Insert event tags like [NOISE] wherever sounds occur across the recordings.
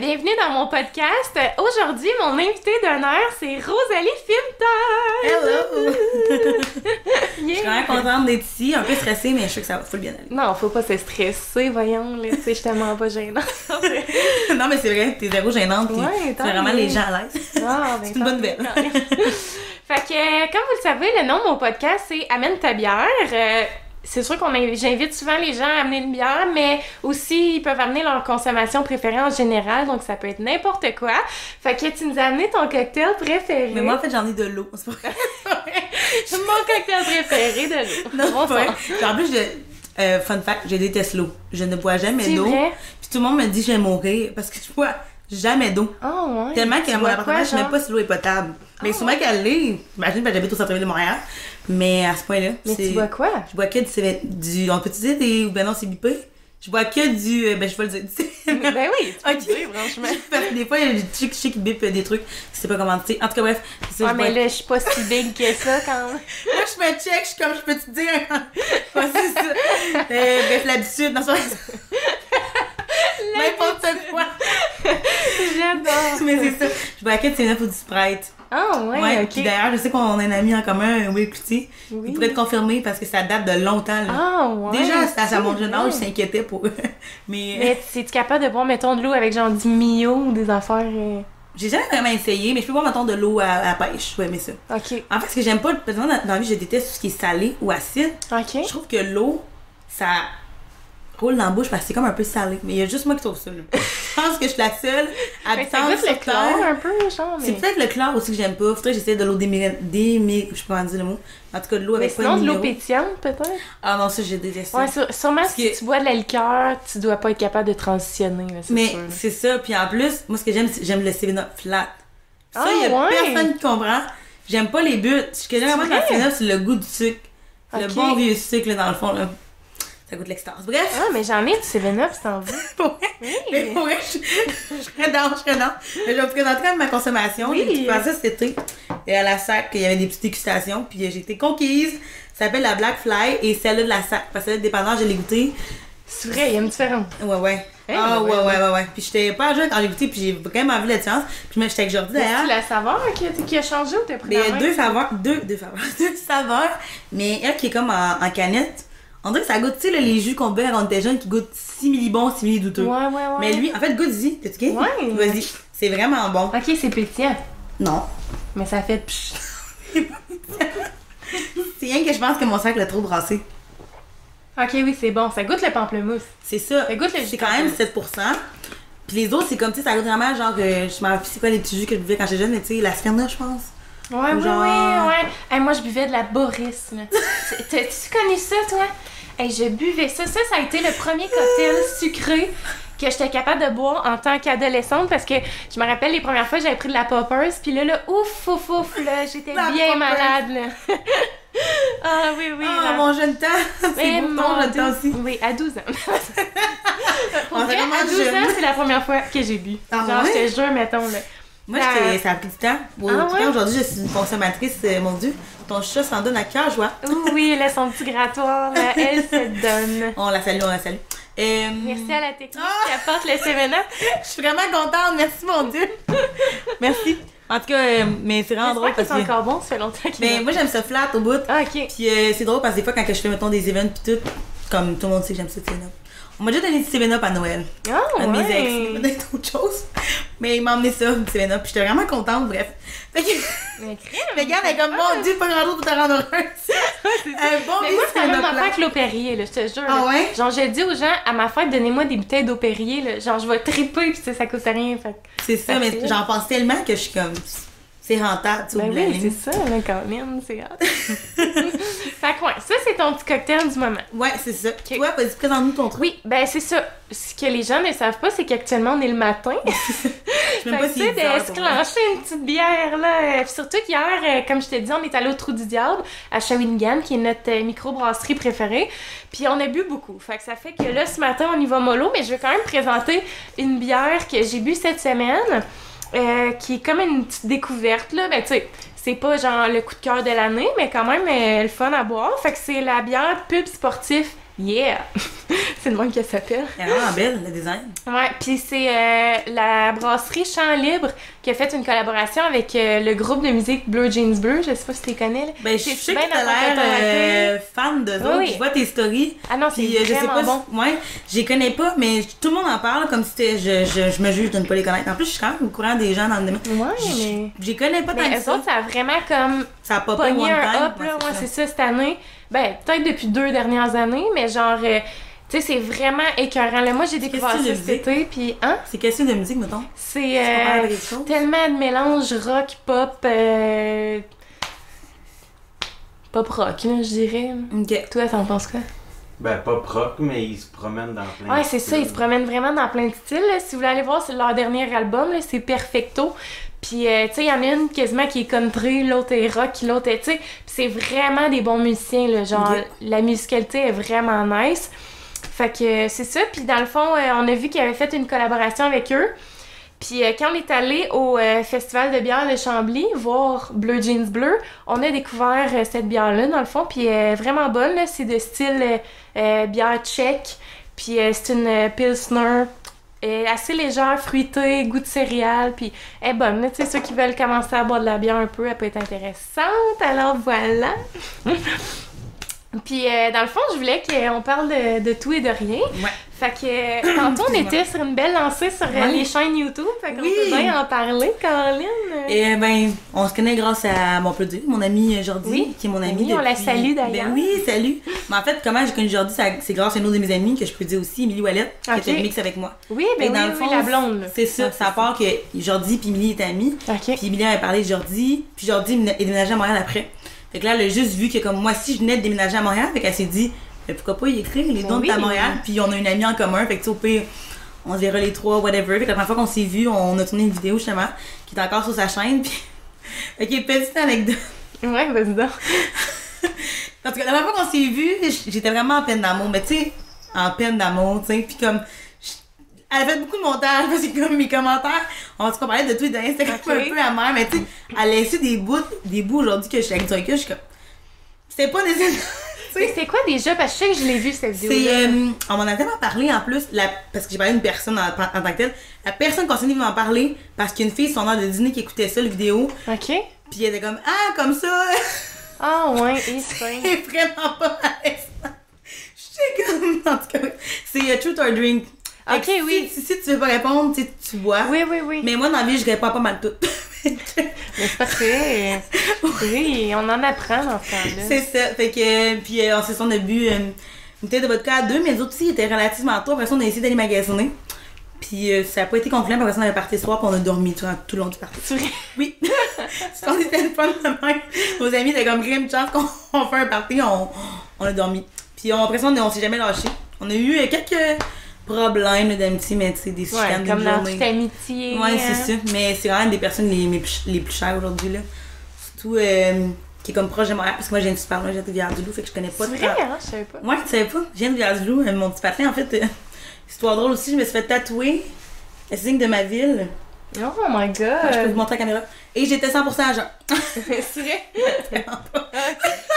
bienvenue dans mon podcast. Aujourd'hui, mon invité d'honneur, c'est Rosalie Finton. Hello! [LAUGHS] Je suis vraiment contente d'être ici, un peu stressée, mais je sais que ça va full bien aller. Non, faut pas se stresser, voyons, là, tu sais, je suis tellement pas gênante. [LAUGHS] non, mais c'est vrai, t'es zéro gênante, Ouais, mets vraiment les gens à l'aise. Ah, ben, [LAUGHS] C'est une bonne nouvelle. fait que, comme vous le savez, le nom de mon podcast, c'est Amène ta bière. Euh, c'est sûr qu'on inv- j'invite souvent les gens à amener une bière, mais aussi ils peuvent amener leur consommation préférée en général, donc ça peut être n'importe quoi. Fait que tu nous as amené ton cocktail préféré. Mais moi, en fait, j'en ai de l'eau. C'est pas [LAUGHS] mon cocktail préféré de l'eau. Non, Bon pas En plus, je, euh, fun fact, je déteste l'eau. Je ne bois jamais d'eau. Puis tout le monde me dit que je vais mourir parce que je bois jamais d'eau. Oh, ouais. Tellement que Tu mon appartement, je sais même pas si l'eau est potable. Mais Ah, sûrement qu'elle l'est. J'imagine que j'habite au centre-ville de Montréal. Mais à ce point-là, Mais c'est... tu bois quoi? Je bois que du... Du on peut-tu dire des... Ben non, c'est bipé? Je bois que du... euh, Ben, je vais le dire. [LAUGHS] ben oui, tu peux dire, franchement. [LAUGHS] Des fois, il y a des trucs qui bipent des trucs. Je sais pas comment dire. En tout cas, bref. c'est ça, je mais bois- là, je suis pas si big que ça quand. [LAUGHS] Moi, je me check, je suis comme, je peux te dire. Ouais, c'est ça. Euh, bref, l'habitude, dans ce N'importe quoi. J'adore. Mais c'est ça. Je bois que du 9 ou du Sprite. Ah, ouais, Ouais, ok. puis d'ailleurs, je sais qu'on a un ami en commun, Will Cloutier. Oui. Il pourrait te confirmer parce que ça date de longtemps. Là. Ah, ouais. Déjà, à à mon jeune âge, je s'inquiétais pour eux. [LAUGHS] Mais, Mais es-tu capable de boire, mettons, de l'eau avec genre du Mio ou des affaires. euh, j'ai jamais vraiment essayé, mais je peux boire, mettons, de l'eau à, à la pêche. Je vais aimer ça. Ok. En fait, ce que j'aime pas, dans, dans la vie, je déteste tout ce qui est salé ou acide. Je trouve que l'eau, ça dans la bouche parce que c'est comme un peu salé. Mais il y a juste moi qui trouve ça. Là. Je pense que je suis la seule que ça habitante goûte le chlore Terre. un peu, genre. C'est peut-être le chlore aussi que j'aime pas. Faudrait que j'essaie de l'eau démi... démi... Je sais pas comment dire le mot. En tout cas, de l'eau avec pas sinon, de l'eau pétillante, peut-être? Ah non, ça, j'ai détesté. Ouais, sûre- sûrement Parce si que- tu bois de la liqueur, tu dois pas être capable de transitionner, là, c'est Mais c'est ça. Puis en plus, moi, ce que j'aime, c'est j'aime le 7-Up flat. Ça, Ah, il y a ouais. personne qui comprend. J'aime pas les buts. Ce que j'aime vraiment dans le vrai? 7-Up, c'est le goût du sucre. Le bon vieux sucre, là, dans le fond, là. Ça goûte l'extase. Bref. Ah, mais j'en ai du 7-Up, c'est en veux. [LAUGHS] Pour vrai. Mais Oui. pour vrai, je, je serais dans, je serais dans. Mais je vais vous présenter ma consommation. Oui. J'ai passé cet été. Et à la sac, il y avait des petites dégustations. Puis j'ai été conquise. Ça s'appelle la Black Fly et celle-là de la sac. Parce que celle dépendant, je l'ai goûté. C'est vrai, il y a une différence. Ouais, ouais. Ah, ben ouais, ouais, ouais, ouais, ouais. Puis j'étais pas à jeune quand j'ai goûté. Puis j'ai vraiment vu la différence. Puis j'étais avec Jordi C'est d'ailleurs. la saveur qui, qui a changé ou t'as pris la il y a deux saveurs. Deux, deux saveurs. [LAUGHS] Deux saveurs. Mais elle qui est comme en, en canette. On dirait que ça goûte, tu sais, les jus qu'on buvait quand on était jeune qui goûtent simili bon, simili douteux. Ouais, ouais, ouais. Mais lui, en fait, goûte-y. T'es-tu gay? Ouais. Vas-y. C'est vraiment bon. Ok, c'est pétillant. Non. Mais ça fait psh. [LAUGHS] C'est rien que je pense que mon sac l'a trop brassé. Ok, oui, c'est bon. Ça goûte le pamplemousse. C'est ça. Ça goûte le jus C'est quand même pamplemousse. 7%. Puis les autres, c'est comme, tu sais, ça goûte vraiment genre, euh, je m'en rappelle c'est quoi les petits jus que je buvais quand j'étais jeune, mais tu sais, la Smirnoff, je pense. Ouais, oui, Genre- oui, ouais. Hey, moi, je buvais de la Boris, là. [LAUGHS] T'as-tu connu ça, toi? Hey, je buvais ça. Ça, ça a été le premier cocktail [LAUGHS] sucré que j'étais capable de boire en tant qu'adolescente parce que je me rappelle les premières fois j'avais pris de la poppers puis là là ouf ouf ouf là j'étais bien poppers. malade là. [LAUGHS] ah oui oui ah, là. mon jeune temps. [LAUGHS] c'est mon jeune temps aussi. Oui, à 12 ans. Pour vrai, à 12 jeune. ans, c'est la première fois que j'ai bu. Ah Genre, je te jure, mettons, là. Moi, Ça- ça a pris du temps. Ah ouais? aujourd'hui, je suis une consommatrice, euh, mon Dieu. Ton chat s'en donne à cœur joie. Oui, elle a son petit grattoir, là. [LAUGHS] Elle se donne. On la salue, on la salue. Euh, Merci à la technique Ah! qui apporte le 7-Up. Je suis vraiment contente, merci mon Dieu. [LAUGHS] merci. En tout cas, euh, mais c'est vraiment drôle parce que. sont encore bons, ça fait longtemps qu'ils Mais ont- moi, j'aime ça flat au bout. Ah, ok. Puis euh, c'est drôle parce que des fois, quand je fais, mettons, des events pis tout, comme tout le monde sait que j'aime ça, 7-Up. On m'a déjà donné du 7-Up à Noël. Ah, Un de mes ex. Il ouais. m'a donné autre [LAUGHS] chose. Mais il m'a emmené ça, du 7-Up. Puis j'étais vraiment contente, bref. Fait que, Mais [LAUGHS] regarde, elle est comme, mon Dieu, pas grand chose pour te rendre heureuse. [LAUGHS] Un bon Mais moi, c'est la même 7-Up, là. affaire que l'eau Perrier, là, je te jure. Ah ouais? Genre, je dis aux gens, à ma fête, donnez-moi des bouteilles d'eau Perrier, là. Genre, je vais triper, pis ça, ça coûte rien. Fait C'est ça, mais j'en pense tellement que je suis comme. C'est rentable, tu Ben oui, c'est ça, là, quand même, c'est hâte. [LAUGHS] fait que ouais, ça, c'est ton petit cocktail du moment. Ouais, c'est ça. Toi, vas-y, présente-nous ton truc. Oui, ben c'est ça. Ce que les gens ne savent pas, c'est qu'actuellement, on est le matin. [LAUGHS] Je sais même Fait pas si c'est 10 heures de se pour moi. clencher une petite bière, là. Puis surtout qu'hier, euh, comme je te dis, on est allé au Trou du Diable, à Shawinigan, qui est notre euh, microbrasserie préférée. Puis on a bu beaucoup. Fait que ça fait que là, ce matin, on y va mollo, mais je vais quand même présenter une bière que j'ai bu cette semaine, euh, qui est comme une petite découverte, là. Ben, tu sais, c'est pas genre le coup de cœur de l'année, mais quand même euh, le fun à boire. Fait que c'est la bière Pub Sportif Yeah! [LAUGHS] c'est le monde qu'elle s'appelle. Elle est vraiment belle, le design. Ouais, puis c'est euh, la brasserie Champ Libre qui a fait une collaboration avec euh, le groupe de musique Blue Jeans Bleu. Je sais pas si tu les connais. Là. Ben, je sais bien que t'as l'air euh, fan de eux. Oui. Je vois tes stories. Ah non, c'est Puis, euh, je sais vraiment pas bon. si. Ouais, je les connais pas, mais tout le monde en parle comme si je, je, je me juge de ne pas les connaître. En plus, je suis quand même au courant des gens dans le domaine. Ouais, mais... je les connais pas tant Mais que ça. autres, ça a vraiment comme Ça a pas pogné un up, là. Ouais, c'est ça, cette année. Ben, peut-être depuis deux dernières années, mais genre... euh, tu sais, c'est vraiment écœurant. Là, moi, j'ai découvert ça cet musique? été, puis... Hein? C'est quel style de musique, mettons? C'est euh, tellement de mélange rock, pop... euh, Pop rock, là, je dirais. Ok. Toi, t'en penses quoi? Ben, pas rock, mais ils se promènent dans plein Ouais, de c'est ça, ils se styles. promènent vraiment dans plein de styles. là. Si vous voulez aller voir, c'est leur dernier album, c'est Perfecto. Puis, euh, tu sais, il y en a une quasiment qui est country, l'autre est rock, l'autre est, tu sais, puis c'est vraiment des bons musiciens, là. Genre, la musicalité est vraiment nice. Fait que euh, c'est ça. Puis, dans le fond, euh, on a vu qu'ils avaient fait une collaboration avec eux. Puis, euh, quand on est allé au euh, Festival de bière de Chambly, voir Bleu Jeans Bleu, on a découvert cette bière-là, dans le fond. Puis, elle est vraiment bonne, là. C'est de style bière tchèque. Puis euh, c'est une Pilsner euh, assez légère, fruitée, goût de céréales. Puis elle est bonne. Tu sais, ceux qui veulent commencer à boire de la bière un peu, elle peut être intéressante. Alors voilà. [LAUGHS] Puis euh, dans le fond, je voulais qu'on parle de, de tout et de rien. Ouais. Fait que euh, tantôt, on était sur une belle lancée sur euh, Ouais. les chaînes YouTube. Fait qu'on Oui. peut bien en parler, Caroline. Et ben, on se connaît grâce à mon dire, mon ami Jordi, Oui. qui est mon ami Oui, on la salue, d'ailleurs. Ben oui, salut. Mais en fait, comment j'ai connu Jordi, c'est grâce à une autre de mes amies que je peux dire aussi, Émilie Wallet, qui était mix avec moi. Oui, ben oui, dans le fond, la blonde. C'est ça, Ouais, ça part que Jordi puis Émilie étaient amies. OK. Puis Émilie avait parlé de Jordi, puis Jordi est déménagé à Montréal après. Fait que là, elle a juste vu que comme moi, si je venais de déménager à Montréal, fait qu'elle s'est dit, mais pourquoi pas y écrire les Ben dons oui. à Montréal, puis on a une amie en commun, fait que tu sais, au pire, on se verra les trois, whatever. Fait que la première fois qu'on s'est vu, on a tourné une vidéo justement, qui est encore sur sa chaîne, puis. [LAUGHS] Ok, petite anecdote. Ouais, vas-y donc. [LAUGHS] Parce que la première fois qu'on s'est vu, j'étais vraiment en peine d'amour, mais tu sais, en peine d'amour, tu sais, puis comme. Elle a fait beaucoup de montage parce que comme mes commentaires, on se parlait de tout et de comme un peu amer, mais tu sais, elle a laissé des bouts, des bouts aujourd'hui que je suis avec recul, je suis comme. C'était pas [LAUGHS] Mais sais. c'est quoi déjà? Parce que je sais que je l'ai vu cette vidéo. C'est, euh, on m'en a tellement parlé en plus, la, parce que j'ai parlé d'une personne en, en tant que telle. La personne concernée m'en parler parce qu'il y a une fille, son heure de dîner, qui écoutait ça, la vidéo, OK. puis elle était comme Ah, comme ça! Ah ouais, [LAUGHS] C'est vraiment pas malaisant. Je sais comme, en tout cas, c'est euh, Truth or Drink. Fait Ok, si- oui. Si, si tu veux pas répondre, tu tu bois. Oui, oui, oui. Mais moi, dans la vie, je réponds pas mal tout. [LAUGHS] Mais c'est parfait. [LAUGHS] Oui, on en apprend dans ce temps-là. c'est ça. Fait que, puis euh, on s'est on a bu euh, une bouteille de vodka à deux, mais les autres aussi étaient relativement tôt. Après ça, on a essayé d'aller magasiner. Puis euh, ça a pas été concluant, puis après ça, on avait parti ce soir, puis on a dormi tout, tout le long du parti. Oui. [LAUGHS] on était le fun de même. Nos amis étaient comme une chance qu'on on fait un party, on, on a dormi. Puis on, après ça, on, on s'est jamais lâché. On a eu euh, quelques problèmes d'amitié, mais tu sais, des Ouais, chicanes comme d'une dans journée. toute amitié. Ouais, hein. c'est ça. Mais c'est vraiment des personnes les, les, plus, les plus chères aujourd'hui, là. Surtout euh, qui est comme proche de Montréal, parce que moi, j'ai une super loin, j'ai de Viard-du-Loup, fait que je connais pas C'est vrai, hein? Je savais pas. Ouais, tu savais pas? Je viens de Viard-du-Loup, euh, mon petit patin, en fait, euh, histoire drôle aussi, je me suis fait tatouer le signe de ma ville. Oh my Ouais, je peux god. vous montrer la caméra. Et j'étais 100% agent. [LAUGHS] c'est vrai? [LAUGHS]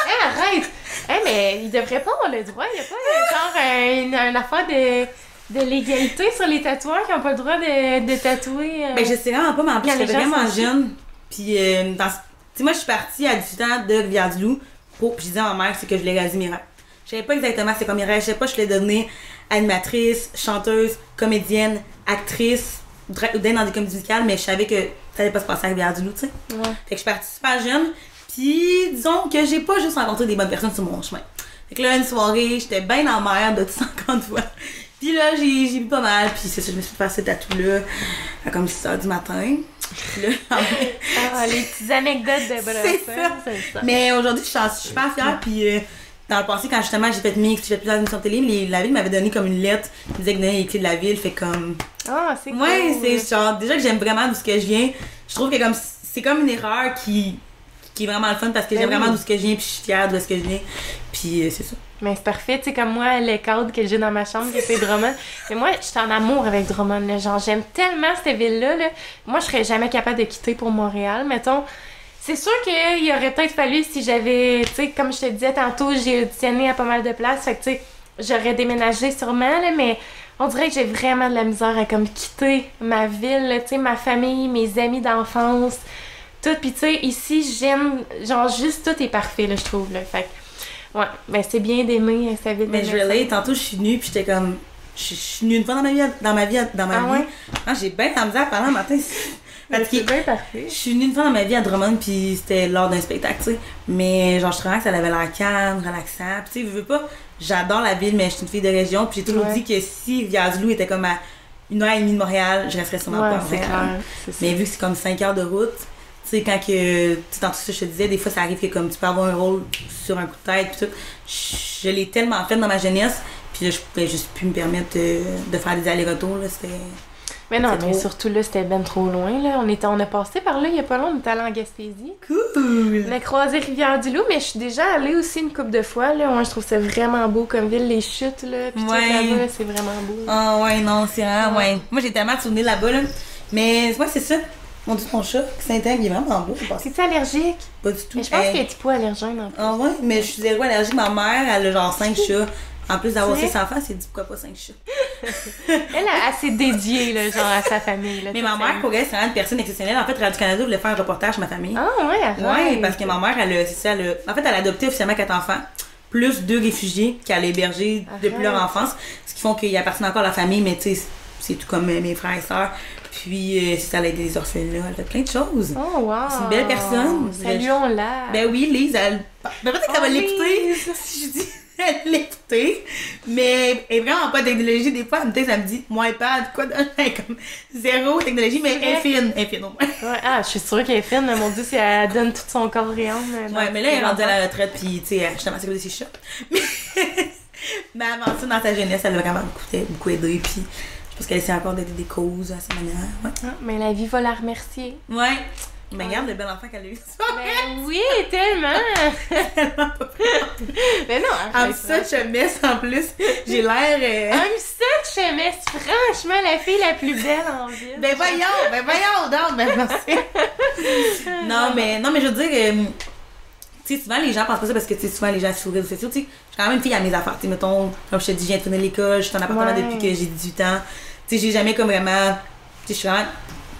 Hey, arrête! Hey, mais il devrait pas avoir le droit. Il y a pas genre euh, une, une affaire de, de l'égalité sur les tatoueurs qui ont pas le droit de, de tatouer. euh. Ben, je sais vraiment pas, mais en plus, j'étais vraiment jeune. Puis, euh, dans... tu sais, moi, je suis partie à 18 ans de Rivière-du-Loup. Pour... Puis, je disais à ma mère, c'est que je voulais réaliser mes rêves. Je savais pas exactement c'est quoi mes rêves. Je savais pas, je voulais devenir animatrice, chanteuse, comédienne, actrice, ou d'être dans des comédies musicales, mais je savais que ça allait pas se passer à Rivière-du-Loup, tu sais. Ouais. Fait que je suis partie super jeune. Puis, disons que j'ai pas juste rencontré des bonnes personnes sur mon chemin. Fait que là, une soirée, j'étais bien en mer de [LAUGHS] tout 50 fois. Puis là, j'ai j'ai bu pas mal. Puis c'est ça, je me suis fait passer tatou-là à comme 6 heures du matin. Puis là, [LAUGHS] Ah, les petites anecdotes de Bruxelles. ça. C'est ça. mais aujourd'hui, je suis je suis super fière. Puis euh, dans le passé, quand justement j'ai fait mix, j'ai fait plusieurs émissions de télé, les- la ville m'avait donné comme une lettre qui disait que donnait les clés de la ville. Fait comme. Ah, c'est Ouais, cool. c'est genre, déjà que j'aime vraiment d'où ce que je viens. Je trouve que comme c'est comme une erreur qui, qui est vraiment le fun parce que Ben j'aime oui. vraiment d'où ce que je viens, puis je suis fière d'où est-ce que je viens. Puis euh, c'est ça. Mais c'est parfait, tu sais, comme moi, le cadre que j'ai dans ma chambre, c'est Drummond. Mais moi, je suis en amour avec Drummond, là. Genre, j'aime tellement cette ville-là, là. Moi, je serais jamais capable de quitter pour Montréal, mettons. C'est sûr qu'il aurait peut-être fallu si j'avais, tu sais, comme je te disais tantôt, j'ai auditionné à pas mal de places. Fait que, tu sais, j'aurais déménagé sûrement, là, mais on dirait que j'ai vraiment de la misère à comme quitter ma ville, tu sais, ma famille, mes amis d'enfance, tout. Puis tu sais, ici, j'aime, genre juste tout est parfait, là, je trouve, là. Fait que, ouais, ben c'est bien d'aimer sa ville. Mais de je relate, tantôt je suis nue puis j'étais comme je suis nue une fois dans ma vie dans ma vie dans ma Ah vie. ouais? Ah, j'ai bien la misère pendant le matin. [LAUGHS] Ben, Parce que c'est bien parfait. je suis venue une fois dans ma vie à Drummond puis c'était lors d'un spectacle, tu sais. Mais genre je trouvais que ça avait l'air calme, relaxant. Puis tu sais, je veux pas, j'adore la ville mais je suis une fille de région puis j'ai toujours Ouais. dit que si Viazlou était comme à une heure et demie de Montréal, je resterais sûrement Ouais, pas à Montréal. clair. Mais vu que c'est comme 5 heures de route, sais, quand que, tu sais, dans tout ça, je te disais, des fois, ça arrive que comme tu peux avoir un rôle sur un coup de tête, pis tout. Je, je l'ai tellement fait dans ma jeunesse, puis là, je pouvais juste plus me permettre de, de faire des allers-retours, là, c'était... Mais non, mais surtout là, c'était ben trop loin. Là. On, était, on a passé par là il y a pas longtemps, on était allé en Gaspésie. Cool! On a croisé Rivière-du-Loup, mais je suis déjà allée aussi une couple de fois. Là. Moi, je trouve ça vraiment beau comme ville, les chutes, là. Puis Ouais. tout là-bas, c'est vraiment beau. Ah ouais, non, c'est vraiment, Ouais. ouais. Moi, j'ai tellement souvenirs là-bas, là. Mais, moi, c'est ça. Mon dieu, ton chat, qui s'intègre, il est vraiment beau. C'est-tu allergique? Pas du tout. Mais je pense Hey. qu'il a petit peu allergène en plus. Ah ouais, mais je suis zéro allergique. Ma mère, elle a genre 5 chats. En plus d'avoir six enfants, c'est dit pourquoi pas 5 chats? [LAUGHS] Elle, elle, elle s'est dédiée, là, genre, à sa famille. Là, Mais ma mère, pour elle, c'est vraiment une personne exceptionnelle. En fait, Radio-Canada voulait faire un reportage sur ma famille. Ah, ouais, arrête. Ouais, parce que ma mère, elle a, ça, elle a- en fait, elle a adopté officiellement quatre enfants, plus deux réfugiés qu'elle a hébergés depuis leur enfance, ce qui font qu'ils appartiennent encore à la famille, mais tu sais, c'est tout comme mes frères et sœurs. Puis, euh, ça, elle a aidé les orphelins, elle fait plein de choses. Oh, wow. C'est une belle personne. Saluons-la. Ben oui, Lise, elle. Ben peut-être qu'elle va Oh, l'écouter. Si je dis, [LAUGHS] elle l'écouter. Mais elle est vraiment pas de technologie. Des fois, elle me dit, ça me dit, mon iPad, quoi, [LAUGHS] elle comme zéro technologie, mais elle est fine. Elle est fine au moins. Ouais, ah, je suis sûre qu'elle est fine, mais mon dieu, si elle donne tout son corps et âme. euh, Ouais, mais là, elle est rendue à la retraite, puis tu sais, justement, c'est comme ses chats. [LAUGHS] Mais, mais avant ça, dans sa jeunesse, elle a vraiment beaucoup, beaucoup aidé, puis pense qu'elle essaie encore d'aider des causes à sa manière. Ouais. Ah, mais la vie va la remercier. Ouais. Mais regarde le bel enfant qu'elle a eu. [LAUGHS] Ben oui, tellement! mais non, I'm such a mess en plus. J'ai l'air. euh, I'm such a mess. Franchement, la fille la plus belle en ville. Ben voyons, ben voyons, non, ben merci. [LAUGHS] non, mais, non, mais je veux dire, euh, tu sais, souvent les gens pensent pas ça parce que, tu sais, souvent les gens les réseaux sociaux, tu sais, suis quand même une fille à mes affaires, tu sais, mettons, comme je te dis, je viens de tourner l'école, je suis en appartement Ouais. depuis que j'ai 18 ans, tu sais, j'ai jamais comme vraiment, tu sais, je suis vraiment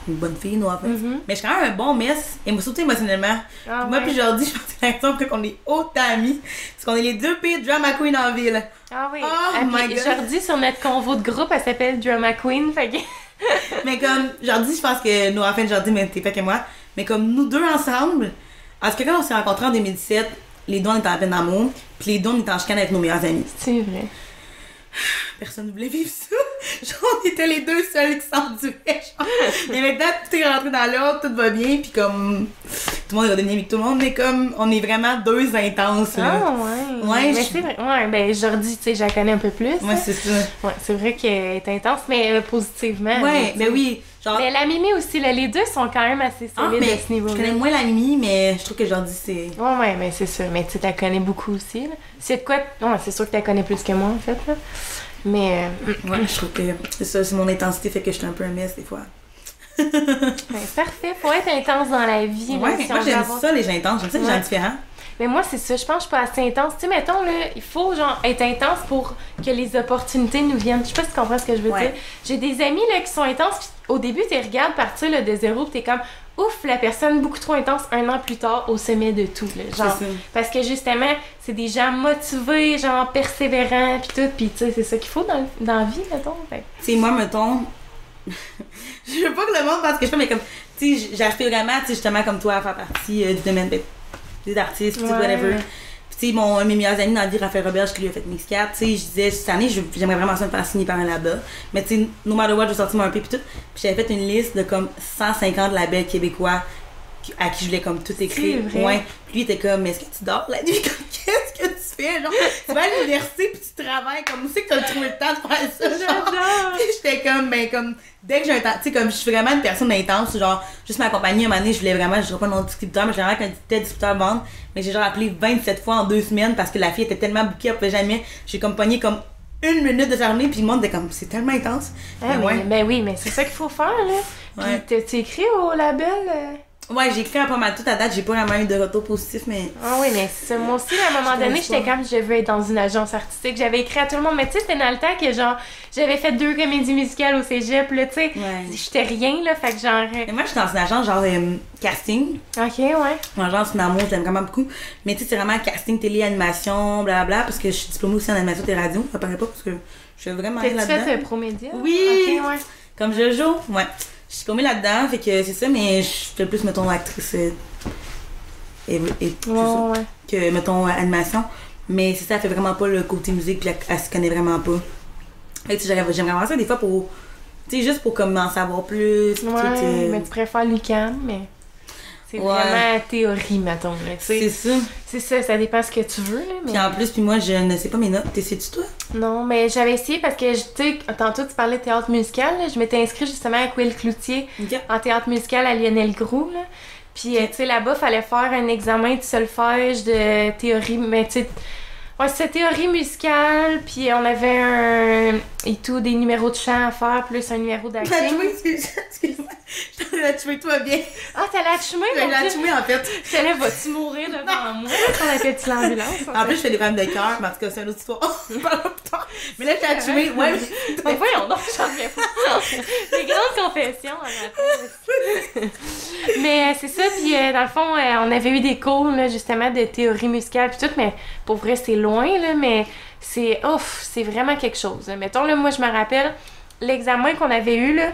une bonne fille, no offense. Mhm. Mais je suis quand même un bon mess, et surtout émotionnellement. Ah, Moi, ouais. puis Jordi, [LAUGHS] je pense que c'est la raison pour qu'on est autant amis, parce qu'on est les deux pires drama queens en ville. Ah oui. Oh Ah, my God. Jordi, sur notre convo de groupe, elle s'appelle Drama Queen. Fait que... [LAUGHS] Mais comme, Jordi, je pense que nous, enfin, Jordi, mais t'es pas que moi. Mais comme nous deux ensemble, en tout cas, quand on s'est rencontrés en 2017, les deux, on était en peine d'amour, puis les deux, on était en chicane avec nos meilleurs amis. C'est vrai. Personne ne voulait vivre ça. [LAUGHS] Genre, on était les deux seuls qui s'enduraient. genre. Mais maintenant, tout est rentré dans l'ordre, tout va bien, puis comme, tout le monde est redevenu tout le monde, mais comme, on est vraiment deux intenses, là. Ah ouais. Ouais, mais je- c'est vrai. Ouais, ben Jordi, tu sais, je la connais un peu plus. Ouais, c'est ça. Ouais, c'est vrai qu'elle est intense, mais euh, positivement. Ouais, mais ben oui. Genre, Mais la Mimi aussi, là, les deux sont quand même assez ah, solides mais à ce niveau-là. je connais moins la Mimi, mais je trouve que Jordi, c'est. Ouais, ouais, mais c'est sûr. Mais tu sais, t'as connais beaucoup aussi, là. C'est de quoi... Ouais, c'est sûr que t'as connais plus que moi, en fait, là. Mais... euh, Ouais, je trouve que c'est ça, c'est mon intensité fait que je suis un peu un mess des fois. [LAUGHS] ben, parfait. Faut être intense dans la vie, là, Ouais, si moi j'aime avoir- ça les gens intenses, j'aime ça les gens Ouais. différents. Mais moi, c'est ça. Je pense que je suis pas assez intense. Tu sais, mettons, là, il faut, genre, être intense pour que les opportunités nous viennent. Je sais pas si tu comprends ce que je veux Ouais. dire. J'ai des amis, là, qui sont intenses. puis au début, tu regardes partir, là, de zéro, puis t'es comme, ouf, la personne beaucoup trop intense, un an plus tard, au sommet de tout, là. Genre, parce que justement, c'est des gens motivés, genre, persévérants, puis tout. Puis, tu sais, c'est ça qu'il faut dans, dans la vie, mettons. Fait que- Tu sais, moi, mettons. [LAUGHS] je veux pas que le monde pense que je fais, mais comme. Tu sais, j'aspire vraiment, tu sais, justement, comme toi, à faire partie euh, du domaine ben, des artistes, Ouais. whatever. Sais, mon, un mes meilleurs amis dans la vie, Raphaël Roberge, qui lui a fait Mix 4, tu sais, je disais, cette année, j'aimerais vraiment ça me faire signer par un label. Mais, tu sais, no matter what, je vais sortir mon EP, puis tout. Puis, j'avais fait une liste de comme 150 labels québécois à qui je voulais comme tout écrire. Ouais. Puis, lui, il était comme, mais est-ce que tu dors la nuit? Comme, [LAUGHS] Qu'est-ce que tu fais? Genre, tu vas à l'université, puis tu travailles. Comme, où c'est que t'as trouvé le temps de faire ça? Genre, [LAUGHS] puis j'étais comme, ben, comme, dès que j'ai un temps, tu sais, comme, je suis vraiment une personne intense, genre, juste m'accompagner, un moment donné, je voulais vraiment, je dirais pas non distributeur, mais je voulais vraiment qu'un tel distributeur vende, mais j'ai genre appelé 27 fois en deux semaines parce que la fille était tellement bouquée, elle pouvait jamais, j'ai comme pogné comme une minute de journée, puis le monde était comme, c'est tellement intense. Ah, Mais mais- ouais. Oui, mais c'est ça qu'il faut faire, là. Puis Ouais. t'as- tu écris au label? euh? Ouais, j'ai écrit à pas mal tout à date, j'ai pas vraiment eu de retour positif, mais. Ah oui, mais c'est. Moi aussi, à un moment Je donné, j'étais comme, je veux être dans une agence artistique. J'avais écrit à tout le monde, mais tu sais, c'était dans le temps que, genre, j'avais fait deux comédies musicales au cégep, là, tu sais. Ouais. J'étais rien, là, fait que genre. Mais moi, je suis dans une agence genre euh, casting. Ok, ouais. Une agence Namo, j'aime vraiment beaucoup. Mais tu sais, c'est vraiment casting, télé, animation, blablabla, parce que je suis diplômée aussi en animation et radio. Ça paraît pas parce que je fais vraiment T'as-tu fait euh, Promédia? Oui! Ok, ouais. Comme Jojo, ouais. Je suis diplômée là-dedans, fait que c'est ça, mais je fais plus, mettons, actrice euh, et, et tout Ouais, ça, ouais. que, mettons, euh, animation. Mais c'est ça, elle fait vraiment pas le côté musique, puis elle, elle se connaît vraiment pas. Fait que j'aimerais vraiment ça des fois pour, tu sais, juste pour comme en savoir plus. Ouais, euh, mais tu préfères l'UQAM, mais c'est Ouais. vraiment théorie, mettons. c'est ça. C'est ça, ça dépend ce que tu veux. Là, mais... Puis en plus, puis moi, je ne sais pas mes notes. T'es sais-tu toi? Non, mais j'avais essayé parce que, tu sais, tantôt tu parlais de théâtre musical. là, je m'étais inscrite justement avec Will Cloutier en théâtre musical à Lionel Groux. Là. Puis, euh, tu sais, là-bas, fallait faire un examen de solfège, de théorie, mais tu sais, ouais, c'était théorie musicale, puis on avait un. et tout, des numéros de chant à faire, plus un numéro La d'acting. tuer, excuse-moi. Je t'en ai tué, toi bien. Ah, t'as la mon l'ai Dieu! tué en fait. J'allais, vas-tu mourir devant moi? On appelle-tu l'ambulance? En plus, je fais des problèmes de cœur, mais en tout cas, c'est une autre histoire. [LAUGHS] Mais là, l'ai tué. Ouais, Mais voyons donc, j'en reviens pas. Des grandes confessions en matin. Mais euh, c'est ça, puis euh, dans le fond, euh, on avait eu des cours, là, justement, de théorie musicale puis tout, mais pour vrai, c'est loin, là, mais c'est, ouf, c'est vraiment quelque chose. Mettons, là, moi, je me rappelle, l'examen qu'on avait eu, là,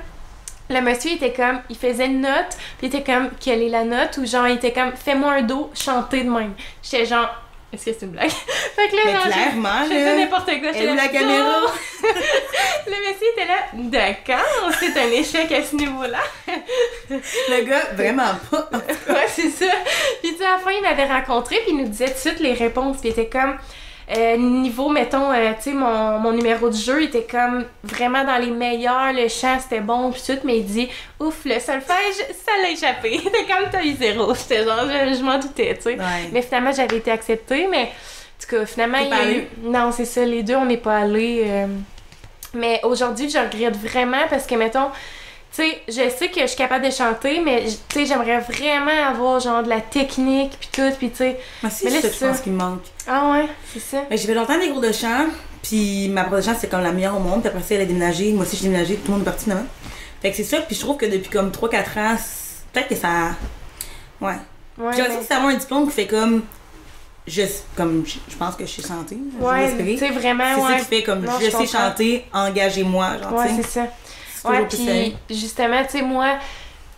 le monsieur il était comme, il faisait une note, puis il était comme, quelle est la note? Ou genre, il était comme, fais-moi un do, chanter de même. J'étais genre, est-ce que c'est une blague? [LAUGHS] fait que là, Mais genre, clairement, je faisais n'importe quoi. j'étais Elle où la caméra? [LAUGHS] Le monsieur était là, d'accord, c'est un échec à ce niveau-là. [LAUGHS] Le gars, vraiment pas. ouais, c'est ça. Puis tu sais, à la fin, il m'avait rencontré, puis il nous disait tout de suite les réponses, puis il était comme. Euh, niveau, mettons, euh, tu sais, mon, mon numéro de jeu était comme vraiment dans les meilleurs, le chant c'était bon, puis tout, mais il dit, ouf, le solfège, ça l'a échappé. [LAUGHS] C'était comme t'as eu zéro. J'étais genre, je, je m'en doutais, tu sais. Ouais. Mais finalement, j'avais été acceptée, mais en tout cas, finalement, il y a eu... Non, c'est ça, les deux, on n'est pas allés. euh, Mais aujourd'hui, je regrette vraiment parce que, mettons, tu sais, je sais que je suis capable de chanter, mais tu sais, j'aimerais vraiment avoir genre de la technique puis tout, puis tu sais. Moi aussi, Mais là, c'est ça je pense qu'il me manque. Ah ouais, c'est ça. Mais J'ai fait longtemps des cours de chant, puis ma prof de chant, c'est comme la meilleure au monde. Puis après ça, elle a déménagé. Moi aussi, j'ai déménagé. Tout le monde est parti finalement. Fait que c'est ça. Puis je trouve que depuis comme 3-4 ans, peut-être que ça. Ouais. Ouais, J'ai l'impression que c'est avoir un diplôme qui fait comme. Je, comme, je, je pense que je sais chanter. Ouais, tu sais, vraiment, C'est ouais. ça qui fait comme Non, je, je sais comprends. chanter, engagez-moi. Genre, Ouais, tu sais. c'est ça. C'est Ouais, puis justement, tu sais, moi,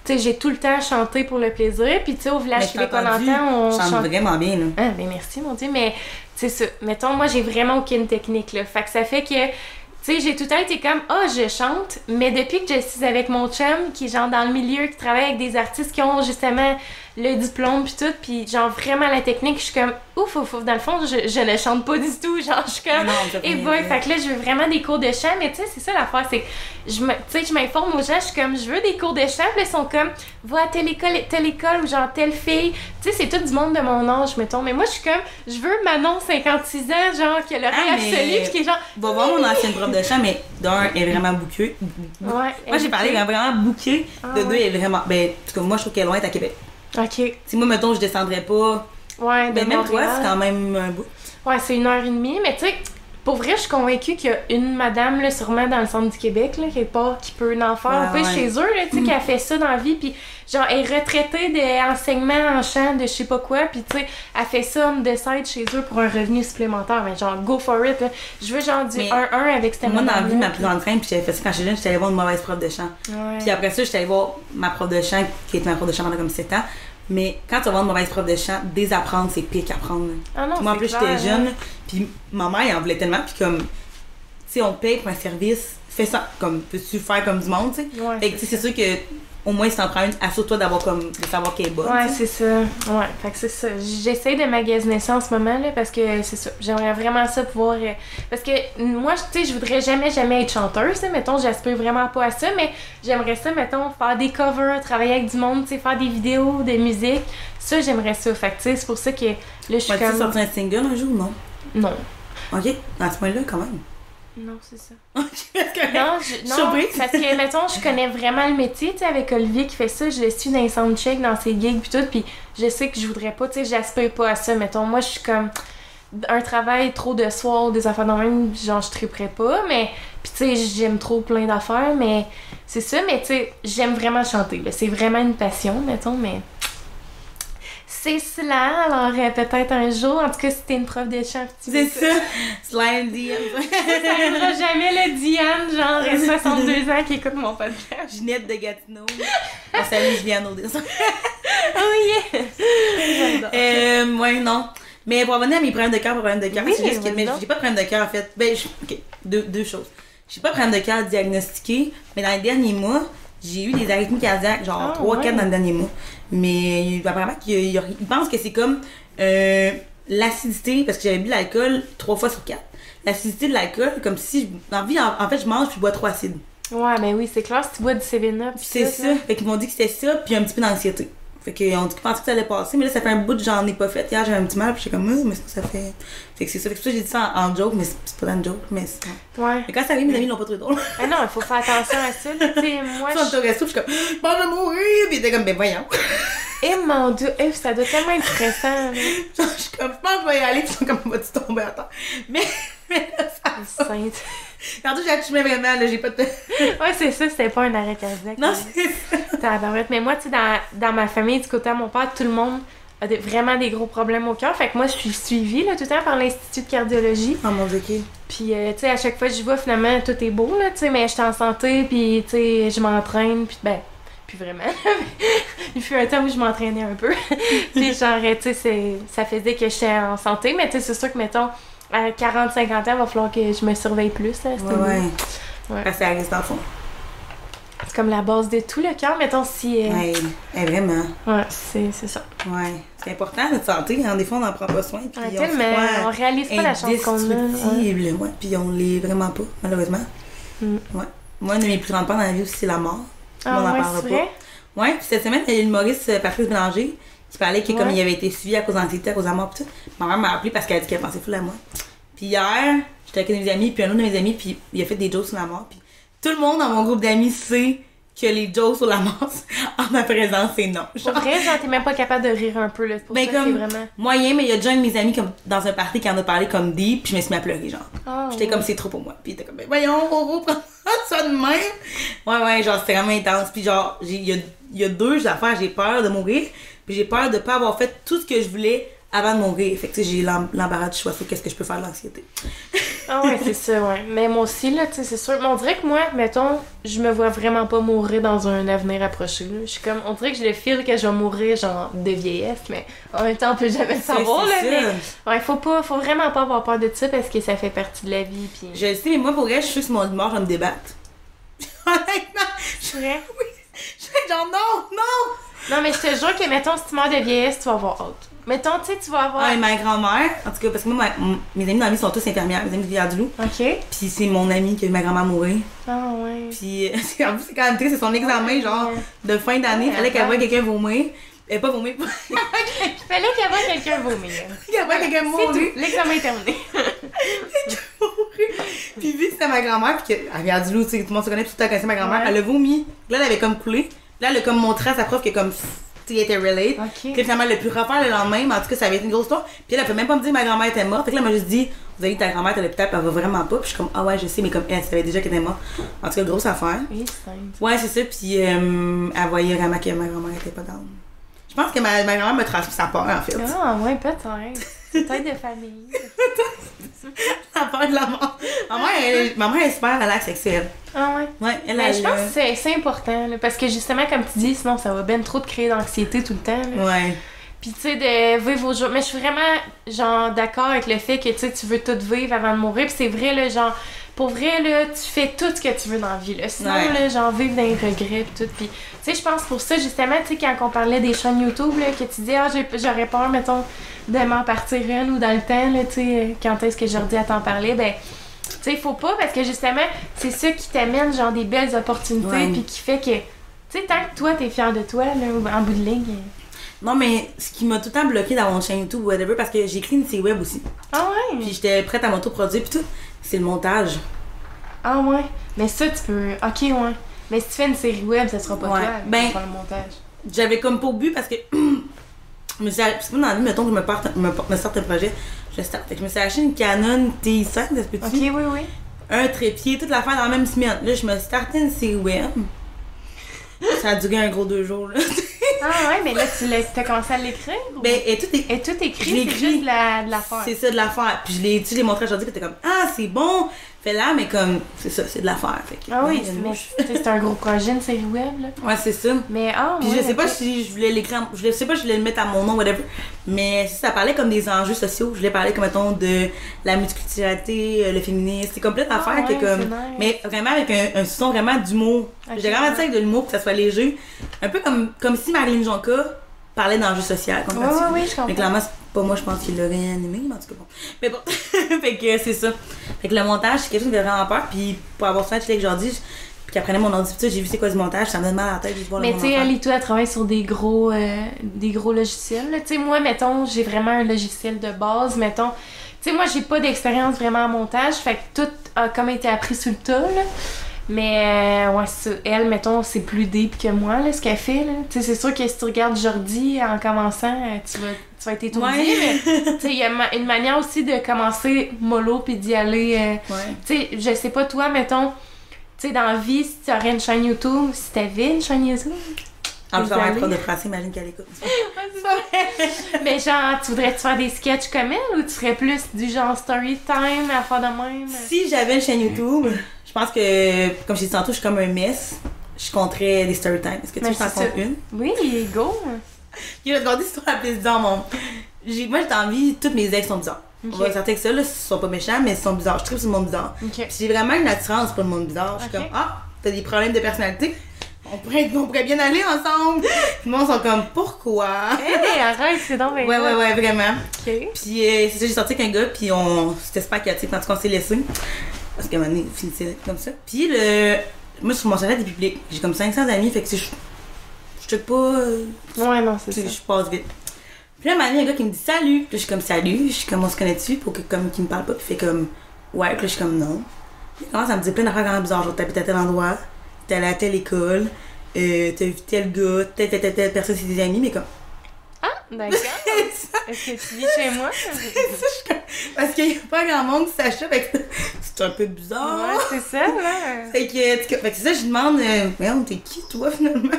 tu sais, j'ai tout le temps chanté pour le plaisir, puis tu sais, au village entendu, entend, on je chante chante vraiment bien, là. Ah, ben merci, mon Dieu, mais c'est ça. Mettons, moi, j'ai vraiment aucune technique, là. Fait que ça fait que, tu sais, j'ai tout le temps été comme, ah, je chante, mais depuis que je suis avec mon chum, qui est genre dans le milieu, qui travaille avec des artistes qui ont justement le diplôme puis tout, puis genre vraiment la technique, je suis comme, ouf, ouf, ouf, dans le fond, je, je ne chante pas du tout, [LAUGHS] genre, je suis comme, et boy, fait que là, je veux vraiment des cours de chant, mais tu sais, c'est ça l'affaire, c'est que je me, tu sais, je m'informe aux gens, je suis comme, je veux des cours de chant, puis ils sont comme, va à telle école, telle école, ou genre telle fille, tu sais, c'est tout du monde de mon âge, mettons, mais moi, je suis comme, je veux Manon, 56 ans, genre, qui a l'oreille Ah, absolue, puis qui est genre, Va voir mon ancienne prof de chant, mais d'un, elle est vraiment bouquée. ouais. Moi, j'ai parlé, elle est vraiment bouquée. Ah, de deux, ouais. elle est vraiment. Ben, en tout cas, moi, je trouve qu'elle est loin, à Québec. Ok, Si moi, mettons, je descendrais pas. ouais, de Ben, même toi, c'est quand même un bout. Ouais, c'est une heure et demie, mais tu sais, pour vrai, je suis convaincue qu'il y a une madame, là, sûrement dans le centre du Québec, là, quelque part, qui peut en faire un Ouais, peu chez eux, là, tu sais, qui a fait ça dans la vie, puis genre, elle est retraitée d'enseignement en chant, de je sais pas quoi, puis tu sais, elle fait ça on side chez eux pour un revenu supplémentaire, mais genre, go for it, là. Je veux genre du Mais 1-1 avec cette Moi, dans la vie, ma plus grande crainte, puis j'avais fait ça quand j'étais jeune, j'étais allée voir une mauvaise prof de chant. Ouais. Puis après ça, j'étais allée voir ma prof de chant, qui était ma prof de chant pendant comme 7 ans. Mais quand tu vas voir une mauvaise prof de chant, désapprendre, c'est pire qu'apprendre. Ah non, Moi, en plus, j'étais hein. jeune, puis ma mère, elle en voulait tellement, puis comme, tu sais, on paye pour un service, fais ça, comme, peux-tu faire comme du monde, tu sais? Ouais, Fait que, tu sais, c'est sûr que, au moins, si t'en prends une, assure-toi d'avoir comme, de savoir qu'elle est bonne. Ouais, c'est ça. Ouais, fait que c'est ça. J'essaie de magasiner ça en ce moment, là, parce que c'est ça. J'aimerais vraiment ça pouvoir. euh, Parce que moi, tu sais, je voudrais jamais, jamais être chanteuse, là. Mettons, j'aspire vraiment pas à ça, mais j'aimerais ça, mettons, faire des covers, travailler avec du monde, tu sais, faire des vidéos de musique. Ça, j'aimerais ça. Fait que, tu sais, c'est pour ça que là, je suis comme. sortir un single un jour ou non? Non. Ok, à ce point-là, quand même. Non, c'est ça. [LAUGHS] Non, je, non parce que, mettons, je connais vraiment le métier, tu sais, avec Olivier qui fait ça, je le suis dans les soundchecks, dans ses gigs, puis tout, puis je sais que je voudrais pas, tu sais, j'aspire pas à ça, mettons, moi, je suis comme, un travail trop de soir, des affaires dans même, genre, je triperais pas, mais, puis tu sais, j'aime trop plein d'affaires, mais c'est ça, mais tu sais, j'aime vraiment chanter, là, c'est vraiment une passion, mettons, mais... C'est cela, alors euh, peut-être un jour, en tout cas, si t'es une prof de chant, C'est ça. Slime DM. ça aidera jamais le Diane, genre 62 ans qui écoute mon podcast. Ginette de Gatineau. On salue Juliane au dessin. Oh yeah! Euh, ouais, non. Mais pour revenir à mes problèmes de cœur, problèmes de cœur, Oui, c'est juste que j'ai pas de problème de cœur en fait. Ben, je- ok, deux, deux choses. J'ai pas de problème de cœur diagnostiqué, mais dans les derniers mois, j'ai eu des arythmies cardiaques, genre Ah, 3 ouais. 4 dans le dernier mois. Mais apparemment ils pensent que c'est comme euh, l'acidité, parce que j'avais bu de l'alcool 3 fois sur 4. L'acidité de l'alcool, comme si, en, vie, en, en fait, je mange puis je bois trop acide. Ouais, mais oui, c'est clair, si tu bois du 7-Up. pis C'est ça. là. Fait qu'ils m'ont dit que c'était ça, puis un petit peu d'anxiété. Fait qu'ils ont dit qu'ils pensaient que ça allait passer, mais là, ça fait un bout que j'en ai pas fait. Hier, j'avais un petit mal, puis j'étais comme, mais ça, ça fait. Fait que c'est ça. Fait que ça j'ai dit ça en, en joke, mais c'est pas dans une joke, mais c'est. Ouais. Mais quand ça arrive, mes amis l'ont pas trouvé drôle. Mais [LAUGHS] non, il faut faire attention à ça, là. Tu sais, [LAUGHS] moi, sont au je... resto, je suis comme, bon, je vais mourir, puis étaient comme, ben voyons. Eh mon dieu, eh, ça doit tellement être stressant, là. [LAUGHS] Genre, je suis comme, je pense que je vais y aller, puis ils sont comme, vas-tu tomber à terre? Mais, mais là, ça. Sainte. Tantôt, j'ai accouché vraiment, là, j'ai pas de. Ouais, c'est ça, c'était pas un arrêt cardiaque. Non, là. c'est ça. Mais moi, tu sais, dans, dans ma famille, du côté de mon père, tout le monde a vraiment des gros problèmes au cœur. Fait que moi, je suis suivie, là, tout le temps par l'Institut de cardiologie. Oh mon dieu, ok. Puis, euh, tu sais, à chaque fois que je vois, finalement, tout est beau, là, tu sais, mais je suis en santé, puis, tu sais, je m'entraîne, puis, ben, puis vraiment, [LAUGHS] il fut un temps où je m'entraînais un peu. [LAUGHS] puis, genre, tu sais, ça faisait que j'étais en santé, mais, tu sais, c'est sûr que, mettons, à 40-50 ans, il va falloir que je me surveille plus, là. Ouais, ouais. Parce que ça reste dans le fond. C'est comme la base de tout, le cœur, mettons, si... euh, Ouais, ouais, vraiment. ouais, c'est c'est ça. Ouais. C'est important, notre santé. Hein. Des fois, on n'en prend pas soin. Puis Ouais, on tellement, on réalise pas la chance qu'on a. ouais. indestructible. Ouais. Puis on l'est vraiment pas, malheureusement. Mm. Ouais. Moi, une de mes plus grandes peurs dans la vie aussi, c'est la mort. Ah on en ouais, parlera c'est pas. vrai? Ouais, puis cette semaine, il y a eu l'humoriste euh, Patrice Bélanger qui parlait que comme Ouais. il avait été suivi à cause d'anxiété, à cause de la mort, pis tout. Ma mère m'a appelé parce qu'elle a dit qu'elle pensait fou à moi. Puis hier, j'étais avec une de mes amies, puis un autre de mes amis, puis il a fait des jokes sur la mort. Puis tout le monde dans mon groupe d'amis sait que les jokes sur la mort, [LAUGHS] en ma présence, c'est non. Pour Genre, vrai, genre, t'es même pas capable de rire un peu, là. Pour Ben, ça comme- vraiment... moyen, mais il y a déjà un de mes amis comme, dans un party qui en a parlé comme deep, puis je me suis mis à pleurer, genre. Ah, J'étais ouais. comme c'est trop pour moi. Puis il était comme ben voyons, on va prendre [LAUGHS] ça de même. Ouais ouais, genre c'était vraiment intense. Puis genre il y a, y a deux affaires, j'ai peur de mourir, puis j'ai peur de pas avoir fait tout ce que je voulais avant de mourir. Fait que tu sais, j'ai l'em- l'embarras du choix sur qu'est-ce que je peux faire de l'anxiété? [LAUGHS] Ah ouais, c'est ça, ouais. Mais moi aussi, là, tu sais, c'est sûr. Mais on dirait que moi, mettons, je me vois vraiment pas mourir dans un avenir approché, là. Je suis comme... On dirait que je le feel que je vais mourir, genre, de vieillesse, mais en même temps, on peut jamais le savoir, là. Mais... Ouais, faut pas... Faut vraiment pas avoir peur de ça, parce que ça fait partie de la vie, puis... Je le sais, mais moi pour vrai, je suis sur mon mort, je vais me débattre. [LAUGHS] Honnêtement, je vrai? [LAUGHS] je fais genre non, non! Non, mais je te jure que, mettons, si tu meurs de vieillesse, tu vas avoir hâte. Mettons, tu sais, tu vas avoir... Ouais, ma grand-mère, en tout cas, parce que moi, ma- mes amis dans la vie sont tous infirmières, mes amis de Villard-du-Loup. OK. Puis c'est mon amie qui a vu ma grand-mère mourir. Ah ouais. Puis euh, c'est en plus, [LAUGHS] c'est quand même triste, c'est son examen, genre, de fin d'année. Ouais, fallait qu'elle voie quelqu'un vomir. Elle pas vomir, Il [LAUGHS] fallait qu'il y avait quelqu'un vomir. qu'elle voit quelqu'un mourir. L'examen est terminé. [LAUGHS] Puis vu que c'était ma grand-mère, puis qu'elle vient du loup, tu sais, tout le monde se connaît, puis tout le temps ma grand-mère, elle a vomi. Là, elle avait comme coulé. Là, elle a comme montré à sa prof que comme, elle était relate. OK. Puis finalement, elle a pu refaire le lendemain, mais en tout cas, ça avait été une grosse histoire. Puis elle, elle peut même pas me dire que ma grand-mère était morte. Fait que là, elle m'a juste dit, vous avez dit ta grand-mère à l'hôpital, puis elle va vraiment pas. Puis je suis comme, ah ouais, je sais, mais comme elle, savait déjà qu'elle était morte. En tout cas, grosse affaire. Oui, c'est simple. Ouais, c'est ça. Puis euh, elle voyait vraiment que ma grand-mère était pas down. Je pense que ma, ma grand-mère m'a transmis sa peur, en fait. Ah, ouais, peut-être. Peut-être de famille. [LAUGHS] La peur de la mort. Ma mère, elle, ma mère est super relax sexuelle. Ah, ouais. Ouais, elle Mais je pense que c'est- c'est important, là, parce que justement, comme tu dis, sinon ça va ben trop te créer d'anxiété tout le temps. là. Ouais. Puis tu sais, de vivre vos jours. Mais je suis vraiment, genre, d'accord avec le fait que tu veux tout vivre avant de mourir. Puis c'est vrai, là, genre, pour vrai, là, tu fais tout ce que tu veux dans la vie, là. Sinon, Ouais. là, genre, vivre dans les regrets, pis tout. Puis, tu sais, je pense pour ça, justement, tu sais, quand on parlait des chaînes YouTube, là, que tu dis, ah, j'ai- j'aurais peur, mettons, de m'en partir une ou dans le temps, là, tu sais, quand est-ce que Jordi à t'en parler, ben. Tu sais, faut pas parce que justement, c'est ça qui t'amène genre des belles opportunités puis qui fait que tu sais tant que toi t'es fier de toi là en bout de ligne. Non, mais ce qui m'a tout le temps bloqué dans mon chaîne YouTube ou whatever, parce que j'ai une série web aussi. Ah ouais? Puis j'étais prête à m'autoproduire, puis tout. C'est le montage. Ah ouais? Mais ça, tu peux. Ok, ouais. Mais si tu fais une série web, ça sera pas Ouais. toi. Ben- le montage. J'avais comme pour but parce que. [CLEARS THROAT] je me suis parce que moi, dans la vie, mettons que je me, parte, me, me sorte un projet, je le start. Fait que je me suis acheté une Canon T5, ça se peut-tu? Ok, oui, oui. Un trépied, toute l'affaire dans la même semaine. Là, je me suis starté une web. Ça a duré un gros deux jours, là. Ah ouais, mais là, tu t'as commencé à l'écrire? ou- Ben, et tout est. Et tout écrit, c'est juste de la, l'affaire. C'est ça de l'affaire. Puis je l'ai, tu l'ai montré aujourd'hui, puis t'es comme, ah, c'est bon, fais là, mais comme, c'est ça, c'est de l'affaire. Ah oui, ouais, c'est un gros projet, une série web, là. Ouais, c'est ça. Mais ah, Puis ouais, je sais pas si je voulais l'écrire, je sais pas si je voulais le mettre à mon nom, whatever. Mais si ça parlait comme des enjeux sociaux, je voulais parler comme, mettons, de la multiculturalité, euh, le féminisme, c'est complète Ah affaire ouais, que comme. Mais vraiment avec un, un son vraiment d'humour. Ok. J'ai vraiment avec de l'humour, que ça soit léger. Un peu comme, comme si Marilyn Jonca parlait d'enjeux sociaux. Ouais, ouais, ouais, je Mais comprends. clairement, c'est pas moi, je pense qu'il l'aurait animé, mais en tout cas bon. Mais bon, [LAUGHS] fait que c'est ça. Fait que le montage, c'est quelque chose qui me fait vraiment peur. Puis pour avoir fait avec Jordi, puis qu'après mon ordi, j'ai vu c'est quoi ce montage, ça me donne mal à la tête, voir Mais tu sais, et toi, elle travaille sur des gros, euh, des gros logiciels. Tu sais, moi, mettons, j'ai vraiment un logiciel de base, mettons. Tu sais, moi, j'ai pas d'expérience vraiment en montage, fait que tout a comme été appris sur le tas, là. Mais, euh, ouais, ça. elle, mettons, c'est plus deep que moi, là, ce qu'elle fait, là. Tu sais, c'est sûr que si tu regardes Jordi en commençant, euh, tu vas, tu vas être étourdi, Ouais. mais, tu sais, il y a ma- une manière aussi de commencer mollo puis d'y aller... euh, Ouais. tu sais, je sais pas, toi, mettons, tu sais, dans la vie, si tu aurais une chaîne YouTube, si t'avais une chaîne YouTube, En plus, trop allez? de français, imagine qu'elle écoute. [LAUGHS] mais genre, tu voudrais-tu faire des sketchs comme elle ou tu ferais plus du genre story time à faire de même? Si j'avais une chaîne YouTube, je pense que, comme j'ai dit tantôt, je suis comme un mess. Je compterais des story. Est-ce que tu veux que je t'en une? Oui, go! Je vais te raconter l'histoire la plus bizarre, mon. Moi, j'ai envie, toutes mes ex sont bizarres. Ok. On va sortir avec ça, là, ils sont pas méchants, mais ils sont bizarres. Je trouve sur le monde bizarre. J'ai vraiment une attirance pour le monde bizarre. Je suis comme, ah, t'as des problèmes de personnalité? On pourrait, on pourrait bien aller ensemble. Puis moi, ils sont comme, pourquoi? Hey, arrête, c'est donc Ouais, ouais, ouais, vraiment. Puis euh, c'est ça, j'ai sorti avec un gars, puis on. C'était super créatif quand on s'est laissé. Parce qu'à un moment donné, il finissait comme ça. Puis le. Moi, sur mon chalet des public. J'ai comme 500 amis, fait que c'est. Je je check pas. euh, Ouais, non, c'est ça. je passe vite. Puis là, un moment donné, il y a un gars qui me dit salut. Puis là, je suis comme salut. Je suis comme on se connaît-tu? Pour que comme qu'il me parle pas. Puis fait comme ouais. Puis là, je suis comme non. Puis il commence à me dire plein d'affaires vraiment bizarres. Genre, t'habites à tel endroit, t'es allé à telle école, euh, t'as vu tel gars, telle, telle, telle, telle personne, c'est des amis, mais comme. D'accord. [LAUGHS] Est-ce que tu vis chez moi? [LAUGHS] Parce qu'il y a pas grand monde qui sache ça, [LAUGHS] c'est un peu bizarre. Ouais, c'est ça, là. Fait que, c'est ça, je demande, euh, t'es qui toi finalement?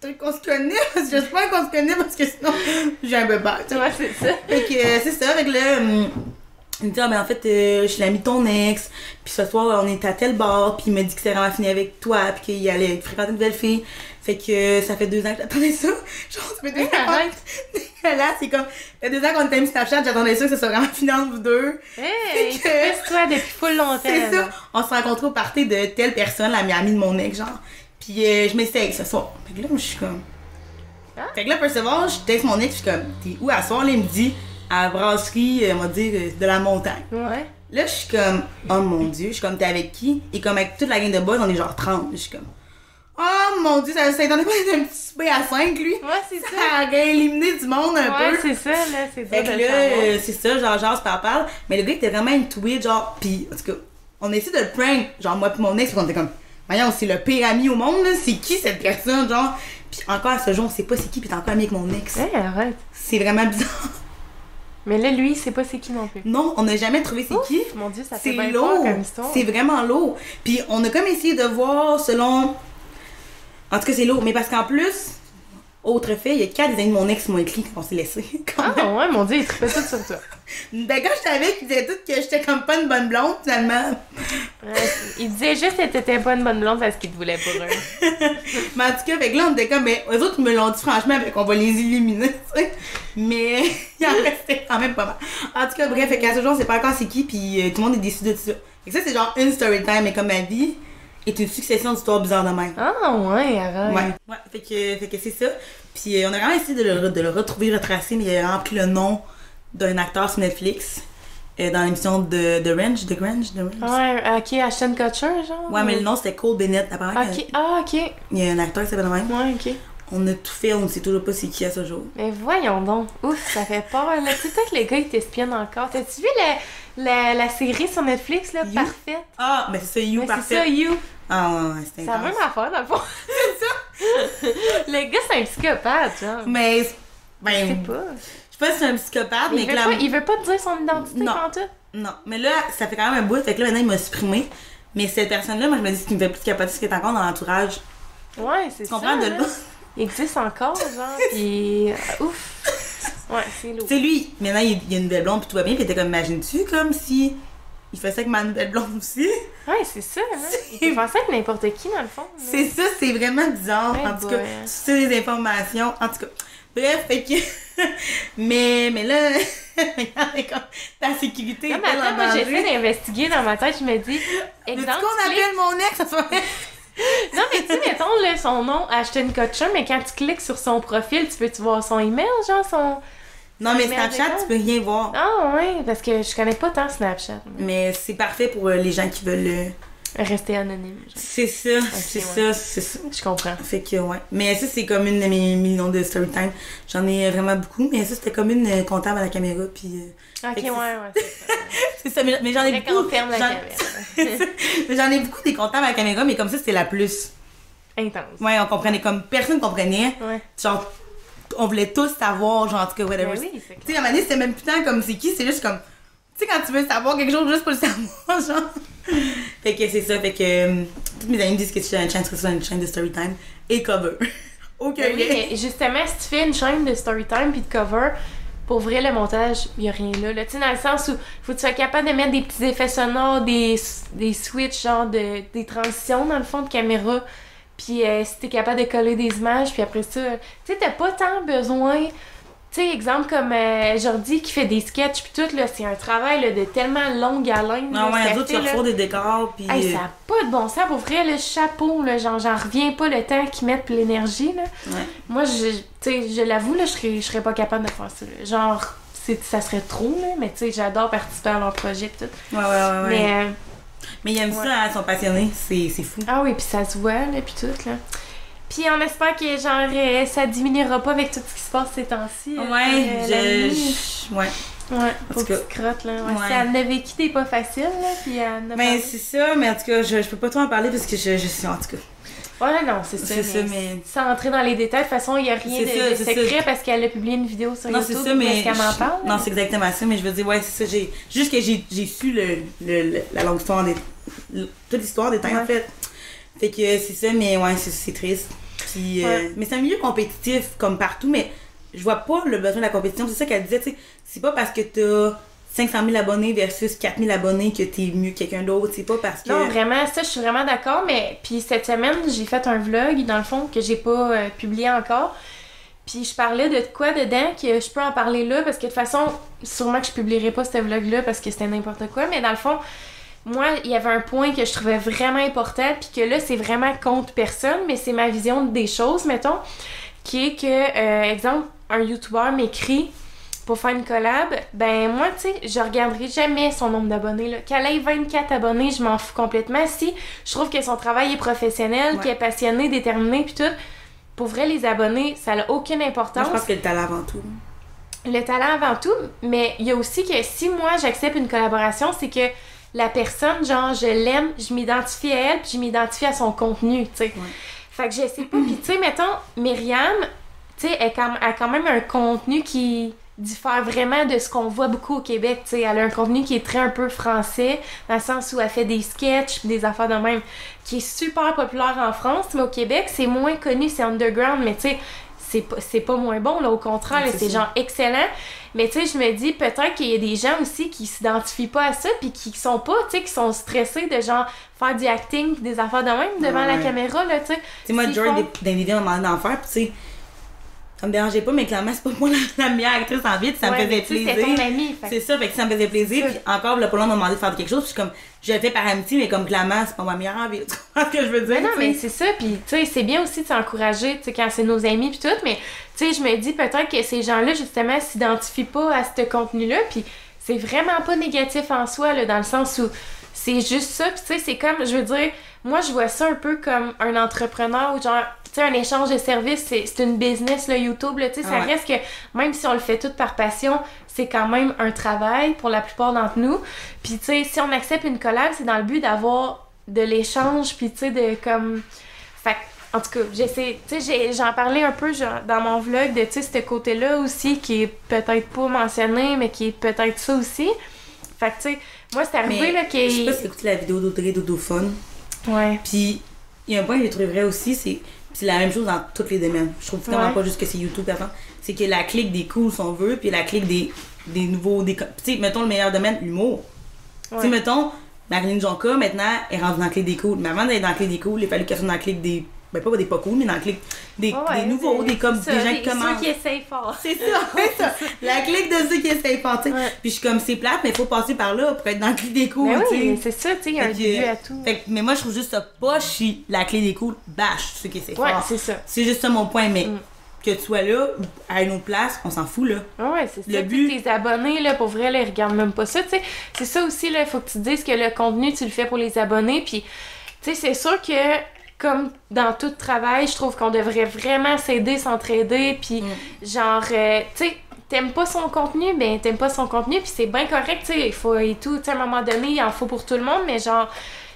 Peut-être qu'on se connaît, parce que j'espère qu'on se connaît parce que sinon j'ai un peur. tu. Ouais, c'est ça. Fait que euh, c'est ça, avec hum, il me dit, ah, ben en fait, euh, je suis l'ami de ton ex, puis ce soir on est à tel bar, puis il m'a dit que c'est vraiment fini avec toi, puis qu'il allait fréquenter une nouvelle fille. Fait que euh, ça fait deux ans que j'attendais ça. [LAUGHS] Genre, ça fait deux ans. arrête. Là, c'est comme, ça fait deux ans qu'on était mis Snapchat, j'attendais ça que ça soit vraiment fini entre vous deux. Hey, que- toi depuis full longtemps. [LAUGHS] C'est ça. On s'est rencontrés au party de telle personne, la amie de mon ex, genre. Puis euh, je m'essaye ce soir. Fait que là, je suis comme. Ah. Fait que là, Perceval, je texte mon ex, je suis comme, t'es où à soir? Là, il me dit, à la brasserie, euh, on va dire, euh, de la montagne. Ouais. Là, je suis comme, oh mon dieu, je suis comme, t'es avec qui? Et comme avec toute la gang de boys, on est genre 30. Je suis comme, oh mon dieu, ça, ça étonnait pas un petit souper à 5, lui? Ouais, c'est ça. Ça aurait éliminé du monde un Ouais, peu. c'est ça, là. C'est Fait dur que là, euh, c'est ça, genre, genre, par parle. Mais le gars était vraiment une tweet, genre, pis, en tout cas, on essaie de le prank, genre, moi pis mon ex, on était comme, voyons, c'est le pire ami au monde, là, c'est qui cette personne, genre? Pis encore à ce jour, on sait pas c'est qui, pis t'es encore ami avec mon ex. Hey, arrête. C'est vraiment bizarre. Mais là, lui, il sait pas c'est qui non plus. Non, on n'a jamais trouvé c'est qui. Mon dieu, ça fait C'est bien lourd. C'est vraiment lourd. Puis on a comme essayé de voir selon. En tout cas, c'est lourd. Mais parce qu'en plus, autre fait, il y a quatre des amis de mon ex qui m'ont écrit quand on s'est laissé. [LAUGHS] Ah ouais, mon dieu, il trippait tout sur toi. Ben, quand j'étais avec, ils disaient tous que j'étais comme pas une bonne blonde, finalement. Ouais, il disait juste que t'étais pas une bonne blonde parce qu'il te voulait pour eux. [LAUGHS] Mais en tout cas, fait que là, on était comme, mais eux autres, ils me l'ont dit franchement, fait qu'on va les éliminer, tu sais. Mais il [LAUGHS] en restait quand même pas mal. En tout cas, bref, fait qu'à ce jour, on sait pas encore c'est qui, puis euh, tout le monde est déçu de ça. Fait que ça, c'est genre une story time, mais comme ma vie est une succession d'histoires bizarres de même. Ah ouais, arrête. Ouais, ouais, fait que, fait que c'est ça. Puis euh, on a vraiment essayé de le, de le retrouver, retracer, mais il a vraiment pris le nom d'un acteur sur Netflix, euh, dans l'émission de, de Range, de Grange, de Range. Ouais, ok, Ashton Kutcher, genre. Ouais, mais le nom c'était Cole Bennett. Apparemment, Ok, ah, ok. il y a un acteur qui s'appelle même. Ouais, ok. on a tout fait, on ne sait toujours pas c'est qui à ce jour. Mais voyons donc. Ouf, ça fait peur. Là. Tu sais, peut-être que les gars, ils t'espionnent encore. T'as-tu vu la, la, la série sur Netflix, là, You? Parfaite? Ah, ben c'est ça, You, Ouais, c'est ça, You. Ah, ouais, ouais, c'est intense. même affaire, dans le fond. [LAUGHS] c'est ça. [LAUGHS] le gars, c'est un psychopathe, genre. Mais, ben, je sais pas si c'est un psychopathe, mais Il veut, clairement. pas, il veut pas te dire son identité Non. quand tout. Non, mais là, ça fait quand même un bout, fait que là, maintenant, il m'a supprimé. Mais cette personne-là, moi, je me dis, ce qui me fait plus capoter, c'est qu'elle est encore dans l'entourage. Ouais, c'est ça. comprends, de là? Il existe encore, genre, [LAUGHS] pis... euh, Ouf. Ouais, c'est lourd. Tu sais, lui, maintenant, il il y a une nouvelle blonde, puis tout va bien, puis t'es comme, imagines-tu, comme si il fait ça avec ma nouvelle blonde aussi? Ouais, c'est ça, hein. [LAUGHS] Il faire ça avec n'importe qui, dans le fond. C'est ça, c'est vraiment bizarre. Ouais, en tout cas, tu sais les informations. En tout cas, bref, fait que. [LAUGHS] mais, mais là, [LAUGHS] ta sécurité Non, mais attends, en moi, j'essaie d'investiguer dans ma tête, je me dis... [LAUGHS] Exemple, qu'on appelle mon ex? Ça soit... Non, mais tu sais, mettons, là, son nom, Ashton Kutcher, mais quand tu cliques sur son profil, tu peux-tu voir son email, genre, son... Non, mais Snapchat, tu peux rien voir. Ah, ouais, parce que je connais pas tant Snapchat. mais Mais c'est parfait pour euh, les gens qui veulent. euh, Rester anonyme. C'est ça, c'est ouais. ça, c'est ça. Je comprends. Fait que, ouais. Mais ça, c'est comme une de mes millions de story time. J'en ai vraiment beaucoup, mais ça, c'était comme une euh, comptable à la caméra, puis. euh, Ok, ouais, ouais, [LAUGHS] c'est ça. mais, mais j'en ai beaucoup. ferme la j'en- caméra. [LAUGHS] Mais J'en ai beaucoup des comptables à la caméra, mais comme ça, c'était la plus. Intense. Ouais, on comprenait comme personne comprenait. Ouais. Genre, on voulait tous savoir, genre, en tout cas, whatever. Ben oui, Tu sais, à donné, c'était même putain comme c'est qui, c'est juste comme. Tu sais, quand tu veux savoir quelque chose juste pour le savoir, [LAUGHS] genre. [LAUGHS] fait que c'est ça, fait que. euh, toutes mes amis me disent que si j'ai une chaîne, sur une chaîne de storytime et cover. [LAUGHS] ok, Ben oui, mais justement, si tu fais une chaîne de storytime puis de cover, pour vrai, le montage, il a rien là. là. Tu sais, dans le sens où faut que tu sois capable de mettre des petits effets sonores, des, des switches, genre de, des transitions dans le fond de caméra. Puis euh, si t'es capable de coller des images, puis après ça, tu sais, t'as pas tant besoin. Tu sais, exemple comme euh, Jordi qui fait des sketchs puis tout, là, c'est un travail là, de tellement longue haleine. Non, là, ouais, ça les autres, tu reçois des décors, puis. Hey, euh, ça a pas de bon sens. Pour vrai, le chapeau, là, genre, j'en reviens pas le temps qu'ils mettent pis l'énergie, là. Ouais. Moi, je, tu sais, je l'avoue, là, je serais, je serais pas capable de faire ça. là. Genre, c'est, ça serait trop, là, mais tu sais, j'adore participer à leur projet pis tout. Ouais, ouais, ouais. ouais. Mais, euh, Mais ils aiment ouais. ça, hein, ils sont passionnés, c'est c'est fou. ah oui, puis ça se voit, là, pis tout, là. Puis on espère que, genre, euh, ça diminuera pas avec tout ce qui se passe ces temps-ci. euh, Ouais, euh, je. Ouais. Ouais, tout que crottes, là. Ouais, vécu des pas faciles, là, en a Mais parlé. c'est ça, mais en tout cas, je, je peux pas trop en parler parce que je, je suis en tout cas. Ouais, non, c'est ça. C'est ça, mais- Sans entrer dans les détails, de toute façon, il n'y a rien de, C'est ça, de c'est secret ça. parce qu'elle a publié une vidéo sur Non, YouTube. c'est ça, mais. Qu'elle m'en parle? Non, c'est exactement ça, mais je veux dire, ouais, c'est ça. J'ai, juste que j'ai, j'ai su le, le, le- la longue histoire des. toute l'histoire des temps, en fait. Fait que c'est ça, mais ouais, c'est, triste. Puis, euh, mais c'est un milieu compétitif, comme partout, mais je vois pas le besoin de la compétition. C'est ça qu'elle disait, tu sais. C'est pas parce que t'as 500 000 abonnés versus 4 000 abonnés que t'es mieux que quelqu'un d'autre. C'est pas parce que. Non, vraiment, ça, je suis vraiment d'accord. Mais puis cette semaine, j'ai fait un vlog, dans le fond, que j'ai pas euh, publié encore. Puis je parlais de quoi dedans que je peux en parler là parce que de toute façon, sûrement que je publierai pas ce vlog-là parce que c'était n'importe quoi. Mais dans le fond, moi, il y avait un point que je trouvais vraiment important, puis que là, c'est vraiment contre personne, mais c'est ma vision des choses, mettons, qui est que, euh, exemple, un YouTuber m'écrit pour faire une collab, ben moi, tu sais, je regarderai jamais son nombre d'abonnés. là. Qu'elle ait 24 abonnés, je m'en fous complètement. Si je trouve que son travail est professionnel, Ouais. qu'il est passionné, déterminé, puis tout, pour vrai, les abonnés, ça n'a aucune Moi, importance je pense que le talent avant tout. le talent avant tout, mais il y a aussi que si moi j'accepte une collaboration, c'est que la personne, genre, je l'aime, je m'identifie à elle, puis je m'identifie à son contenu, tu sais. Fait que je sais pas, puis tu sais, mettons, Myriam, tu sais, elle a quand même un contenu qui diffère vraiment de ce qu'on voit beaucoup au Québec, tu sais. Elle a un contenu qui est très un peu français, dans le sens où elle fait des sketchs, des affaires de même, qui est super populaire en France, mais au Québec, c'est moins connu, c'est underground, mais tu sais, c'est pas, c'est pas moins bon, là, au contraire, Ouais, c'est genre excellent. Mais tu sais, je me dis peut-être qu'il y a des gens aussi qui s'identifient pas à ça, puis qui sont pas, tu sais, qui sont stressés de genre faire du acting, des affaires de même devant la caméra, là, tu sais. Tu sais, moi, Joy, font- des, des vidéos, faire, tu sais, ça me dérangeait pas, mais clairement, c'est pas [LAUGHS] moi la, meilleure actrice en vie, ça Ouais, me faisait plaisir. C'était ton ami, fait C'est ça, fait que ça me faisait plaisir. C'est Puis encore, le Polo m'a demandé de faire quelque chose. Puis je suis comme, je le fais par amitié, mais comme clairement, c'est pas ma meilleure envie. [LAUGHS] Tu comprends ce que je veux dire? Mais non, mais c'est ça, puis tu sais, c'est bien aussi de s'encourager, tu sais, quand c'est nos amis puis tout, mais tu sais, je me dis peut-être que ces gens-là, justement, s'identifient pas à ce contenu-là, puis c'est vraiment pas négatif en soi, là, dans le sens où c'est juste ça, puis tu sais, c'est comme, je veux dire, moi, je vois ça un peu comme un entrepreneur ou genre, sais, un échange de services, c'est une business, le YouTube, là, tu sais, ça ouais. reste que, même si on le fait tout par passion, c'est quand même un travail pour la plupart d'entre nous. Puis, tu sais, si on accepte une collab, c'est dans le but d'avoir de l'échange, puis, tu sais, de comme. Fait en tout cas, j'essaie, tu sais, j'en parlais un peu genre, dans mon vlog de, tu sais, ce côté-là aussi qui est peut-être pas mentionné, mais qui est peut-être ça aussi. Fait que, tu sais, moi, c'est arrivé, Mais là, Je sais pas si écouté la vidéo d'Audrey Dodophone. Ouais. Puis, il y a un point que j'ai trouvé vrai aussi, c'est c'est la même chose dans tous les domaines. Je trouve vraiment Ouais. pas juste que c'est YouTube, par exemple. C'est que la clique des cool, si on veut, puis la clique des, des nouveaux. Des, tu sais, mettons le meilleur domaine, l'humour. Tu sais, mettons, Marilyn Jonka, maintenant, est rendue dans la clique des cool. Mais avant d'être dans la clique des cool, il fallu qu'elle soit dans la clique des. Ben, pas des pas cool, mais dans la clique des, Ouais, ouais, des nouveaux, des, comme, c'est des ça, gens qui commencent. Ceux qui essayent fort. C'est ça, [LAUGHS] c'est ça. La clique de ceux qui essayent fort, tu sais. Ouais. Puis je suis comme, c'est plate, mais il faut passer par là pour être dans la clique des cool, Mais tu sais. oui, c'est ça, tu sais, il y a un début à tout. Fait mais moi, je trouve juste ça pas chi la clé des cool, bâche ceux qui essaient Ouais, fort. c'est ça. C'est juste ça mon point, mais Mm. que tu sois là, ou à une autre place, on s'en fout, là. Ouais, c'est Le ça. but- But... Tes abonnés, là, pour vrai, là, ils regardent même pas ça, tu sais. C'est ça aussi, là, il faut que tu te dises que le contenu, tu le fais pour les abonnés, puis, tu sais, c'est sûr que, comme dans tout travail, je trouve qu'on devrait vraiment s'aider, s'entraider, puis, Mm. genre, euh, tu sais, t'aimes pas son contenu, ben, t'aimes pas son contenu, puis c'est bien correct, tu sais, il faut et tout, tu sais, à un moment donné, il en faut pour tout le monde, mais genre,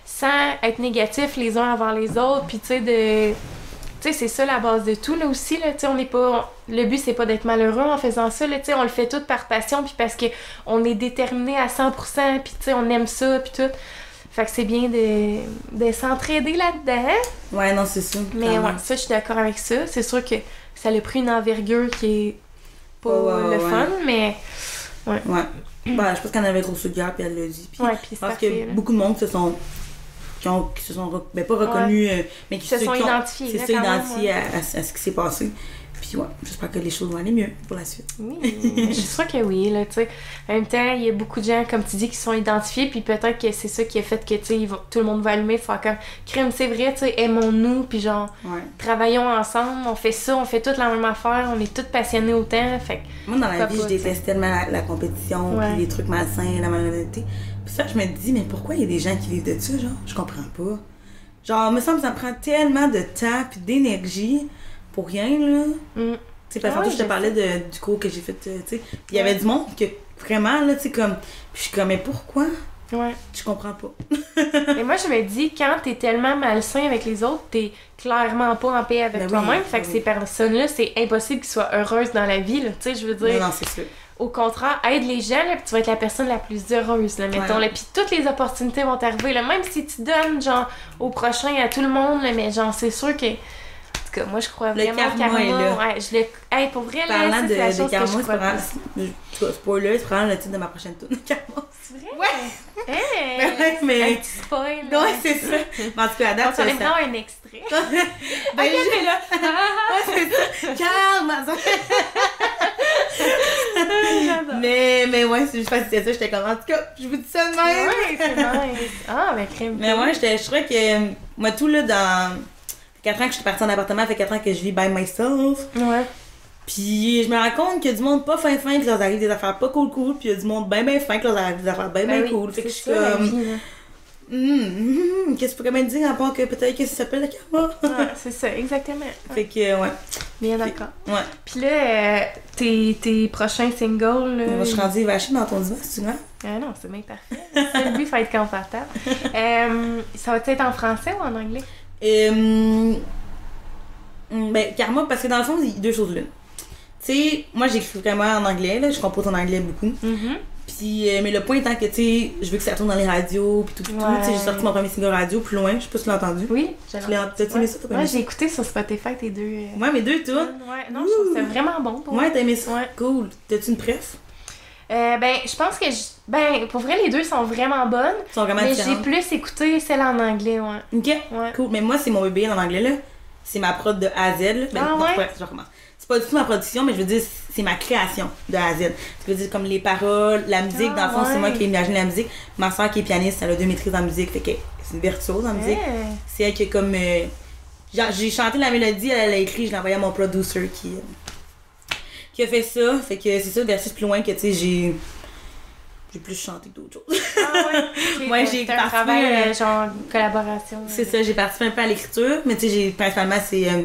sans être négatif les uns avant les autres, puis, tu sais, de... Tu sais, c'est ça la base de tout, là, aussi, là, tu sais, on n'est pas... Le but, c'est pas d'être malheureux en faisant ça, là, tu sais, on le fait tout par passion, puis parce que on est déterminé à 100%, puis, tu sais, on aime ça, puis tout. Fait que c'est bien de, de s'entraider là-dedans, Ouais, non, c'est ça. mais ouais, ça, je suis d'accord avec ça. C'est sûr que ça a pris une envergure qui est pas Ouais, ouais, le ouais. fun, mais... Ouais. Bah, je pense qu'elle avait grosse guerre, puis elle l'a dit. Puis Ouais, puis je c'est pense parfait, que là. beaucoup de monde se sont. Qui, ont, qui se sont, ben, pas reconnus, euh, mais qui se sont identifiés, C'est là, ça, quand même, identifiés ouais. à, à- à ce qui s'est passé. Puis ouais, j'espère que les choses vont aller mieux pour la suite. Oui, [LAUGHS] je suis sûre que oui, là, tu sais. En même temps, il y a beaucoup de gens, comme tu dis, qui sont identifiés, puis peut-être que c'est ça qui a fait que, tu sais, tout le monde va allumer, faire comme, crème, c'est vrai, tu sais, aimons-nous, puis genre, Ouais. travaillons ensemble, on fait ça, on fait toute la même affaire, on est toutes passionnés autant, fait que, Moi, dans la Pas vie, je déteste tellement la, la compétition, Ouais. puis les trucs malsains, la malhonnêteté. Puis ça, je me dis, mais pourquoi il y a des gens qui vivent de ça, genre? Je comprends pas. Genre, il me semble que ça prend tellement de temps puis d'énergie pour rien, là. mm, Tu sais, parce que Ouais, tantôt, je te parlais de, du cours que j'ai fait, euh, tu sais. Il y avait du monde que, vraiment, là, tu sais, comme... Puis je suis comme, mais pourquoi? ouais. Je comprends pas. [LAUGHS] Et moi, je me dis, quand t'es tellement malsain avec les autres, t'es clairement pas en paix avec Ben oui, toi-même, fait que ben ces oui. personnes-là, c'est impossible qu'ils soient heureuses dans la vie, là, tu sais, je veux dire... Non, non, c'est sûr. Au contraire, aide les gens, là, puis tu vas être la personne la plus heureuse, là, mettons. Ouais. Là, puis toutes les opportunités vont t'arriver, là, même si tu donnes, genre, au prochain, à tout le monde, là, mais genre, c'est sûr que... Cas, moi, je crois Le vraiment au karma est là. Ouais, je le... Hey, pour vrai, là, Parlant de, c'est la de chose que karma, je c'est crois plus. cas, Spoiler, c'est probablement le titre de ma prochaine tournée, [LAUGHS] karma. C'est vrai? Ouais! Hey! Ouais, mais- Un petit spoil. Ouais, c'est ça. Mais en tout cas, à On date, s'en ça... prend un extrait. [LAUGHS] Ben, Ok, je- mais là... [LAUGHS] Ouais, c'est ça. Karma! Mais, mais ouais, c'est juste parce que c'était ça, j'étais comme, en tout cas, je vous dis ça de même. Ouais, c'est nice. Ah, mais crème. Mais j'étais- je trouvais que, moi, tout là, dans 4 ans que je suis partie en appartement, ça fait 4 ans que je vis by myself. Ouais. Puis je me rends compte qu'il y a du monde pas fin fin, que leur arrive des affaires pas cool cool, puis il y a du monde ben ben fin, que leur arrive des affaires ben ben Ben oui, cool. Fait que je suis comme, hum, hum, hum, qu'est-ce que tu pourrais me dire à part que peut-être que ça s'appelle le karma? Ouais, c'est ça, exactement. Ouais. [LAUGHS] Fait que, ouais, Bien d'accord. ouais. Puis là, euh, tes, tes prochains singles, là... Je suis rendue vachée dans ton divan, c'est vrai? Ah non, c'est bien parfait. Le but, faut être confortable. [LAUGHS] Euh, ça va être en français ou en anglais? Euh, hum, ben, karma, parce que dans le fond, il y a deux choses l'une. Tu sais, moi j'écris vraiment en anglais, là, je compose en anglais beaucoup. Mhm. Puis, euh, mais le point étant que, tu sais, je veux que ça tourne dans les radios, puis tout, puis tout. Ouais. Tu sais, j'ai sorti mon premier single radio plus loin, je sais pas si tu l'as entendu. Oui, j'ai Tu l'as- t'as-tu aimé ça, t'as ça? j'ai écouté sur Spotify tes deux... euh, Ouais, mes deux tunes. Ouais, non, je trouve ça vraiment bon pour Ouais, t'as aimé ça? Ouais. Cool. T'as-tu une presse? Euh, ben, je pense que... je- Ben, pour vrai, les deux sont vraiment bonnes. Ils sont vraiment Mais j'ai plus écouté celle en anglais, ouais. Ok, Ouais. cool. Mais moi, c'est mon bébé en anglais, là. C'est ma prod de A à Z, là. Ben, Ah non, ouais? c'est je recommence. C'est pas du tout ma production, mais je veux dire, c'est ma création de A à Z. Je veux dire, comme les paroles, la musique, Ah, dans le fond, c'est ouais. moi qui ai imaginé la musique. Ma soeur qui est pianiste, elle a deux maîtrises en musique, fait que c'est une virtuose en musique. Ouais. C'est elle qui est comme. euh, j'ai chanté la mélodie, elle l'a écrit, je l'ai envoyé à mon producer qui, qui a fait ça. Fait que c'est ça, versus plus loin que, tu sais, j'ai. J'ai plus chanté que d'autres choses. Ah ouais? [LAUGHS] Fait j'ai c'est participé, travail, euh, euh, genre, collaboration. C'est ça, j'ai participé un peu à l'écriture, mais tu sais, j'ai principalement, c'est. euh,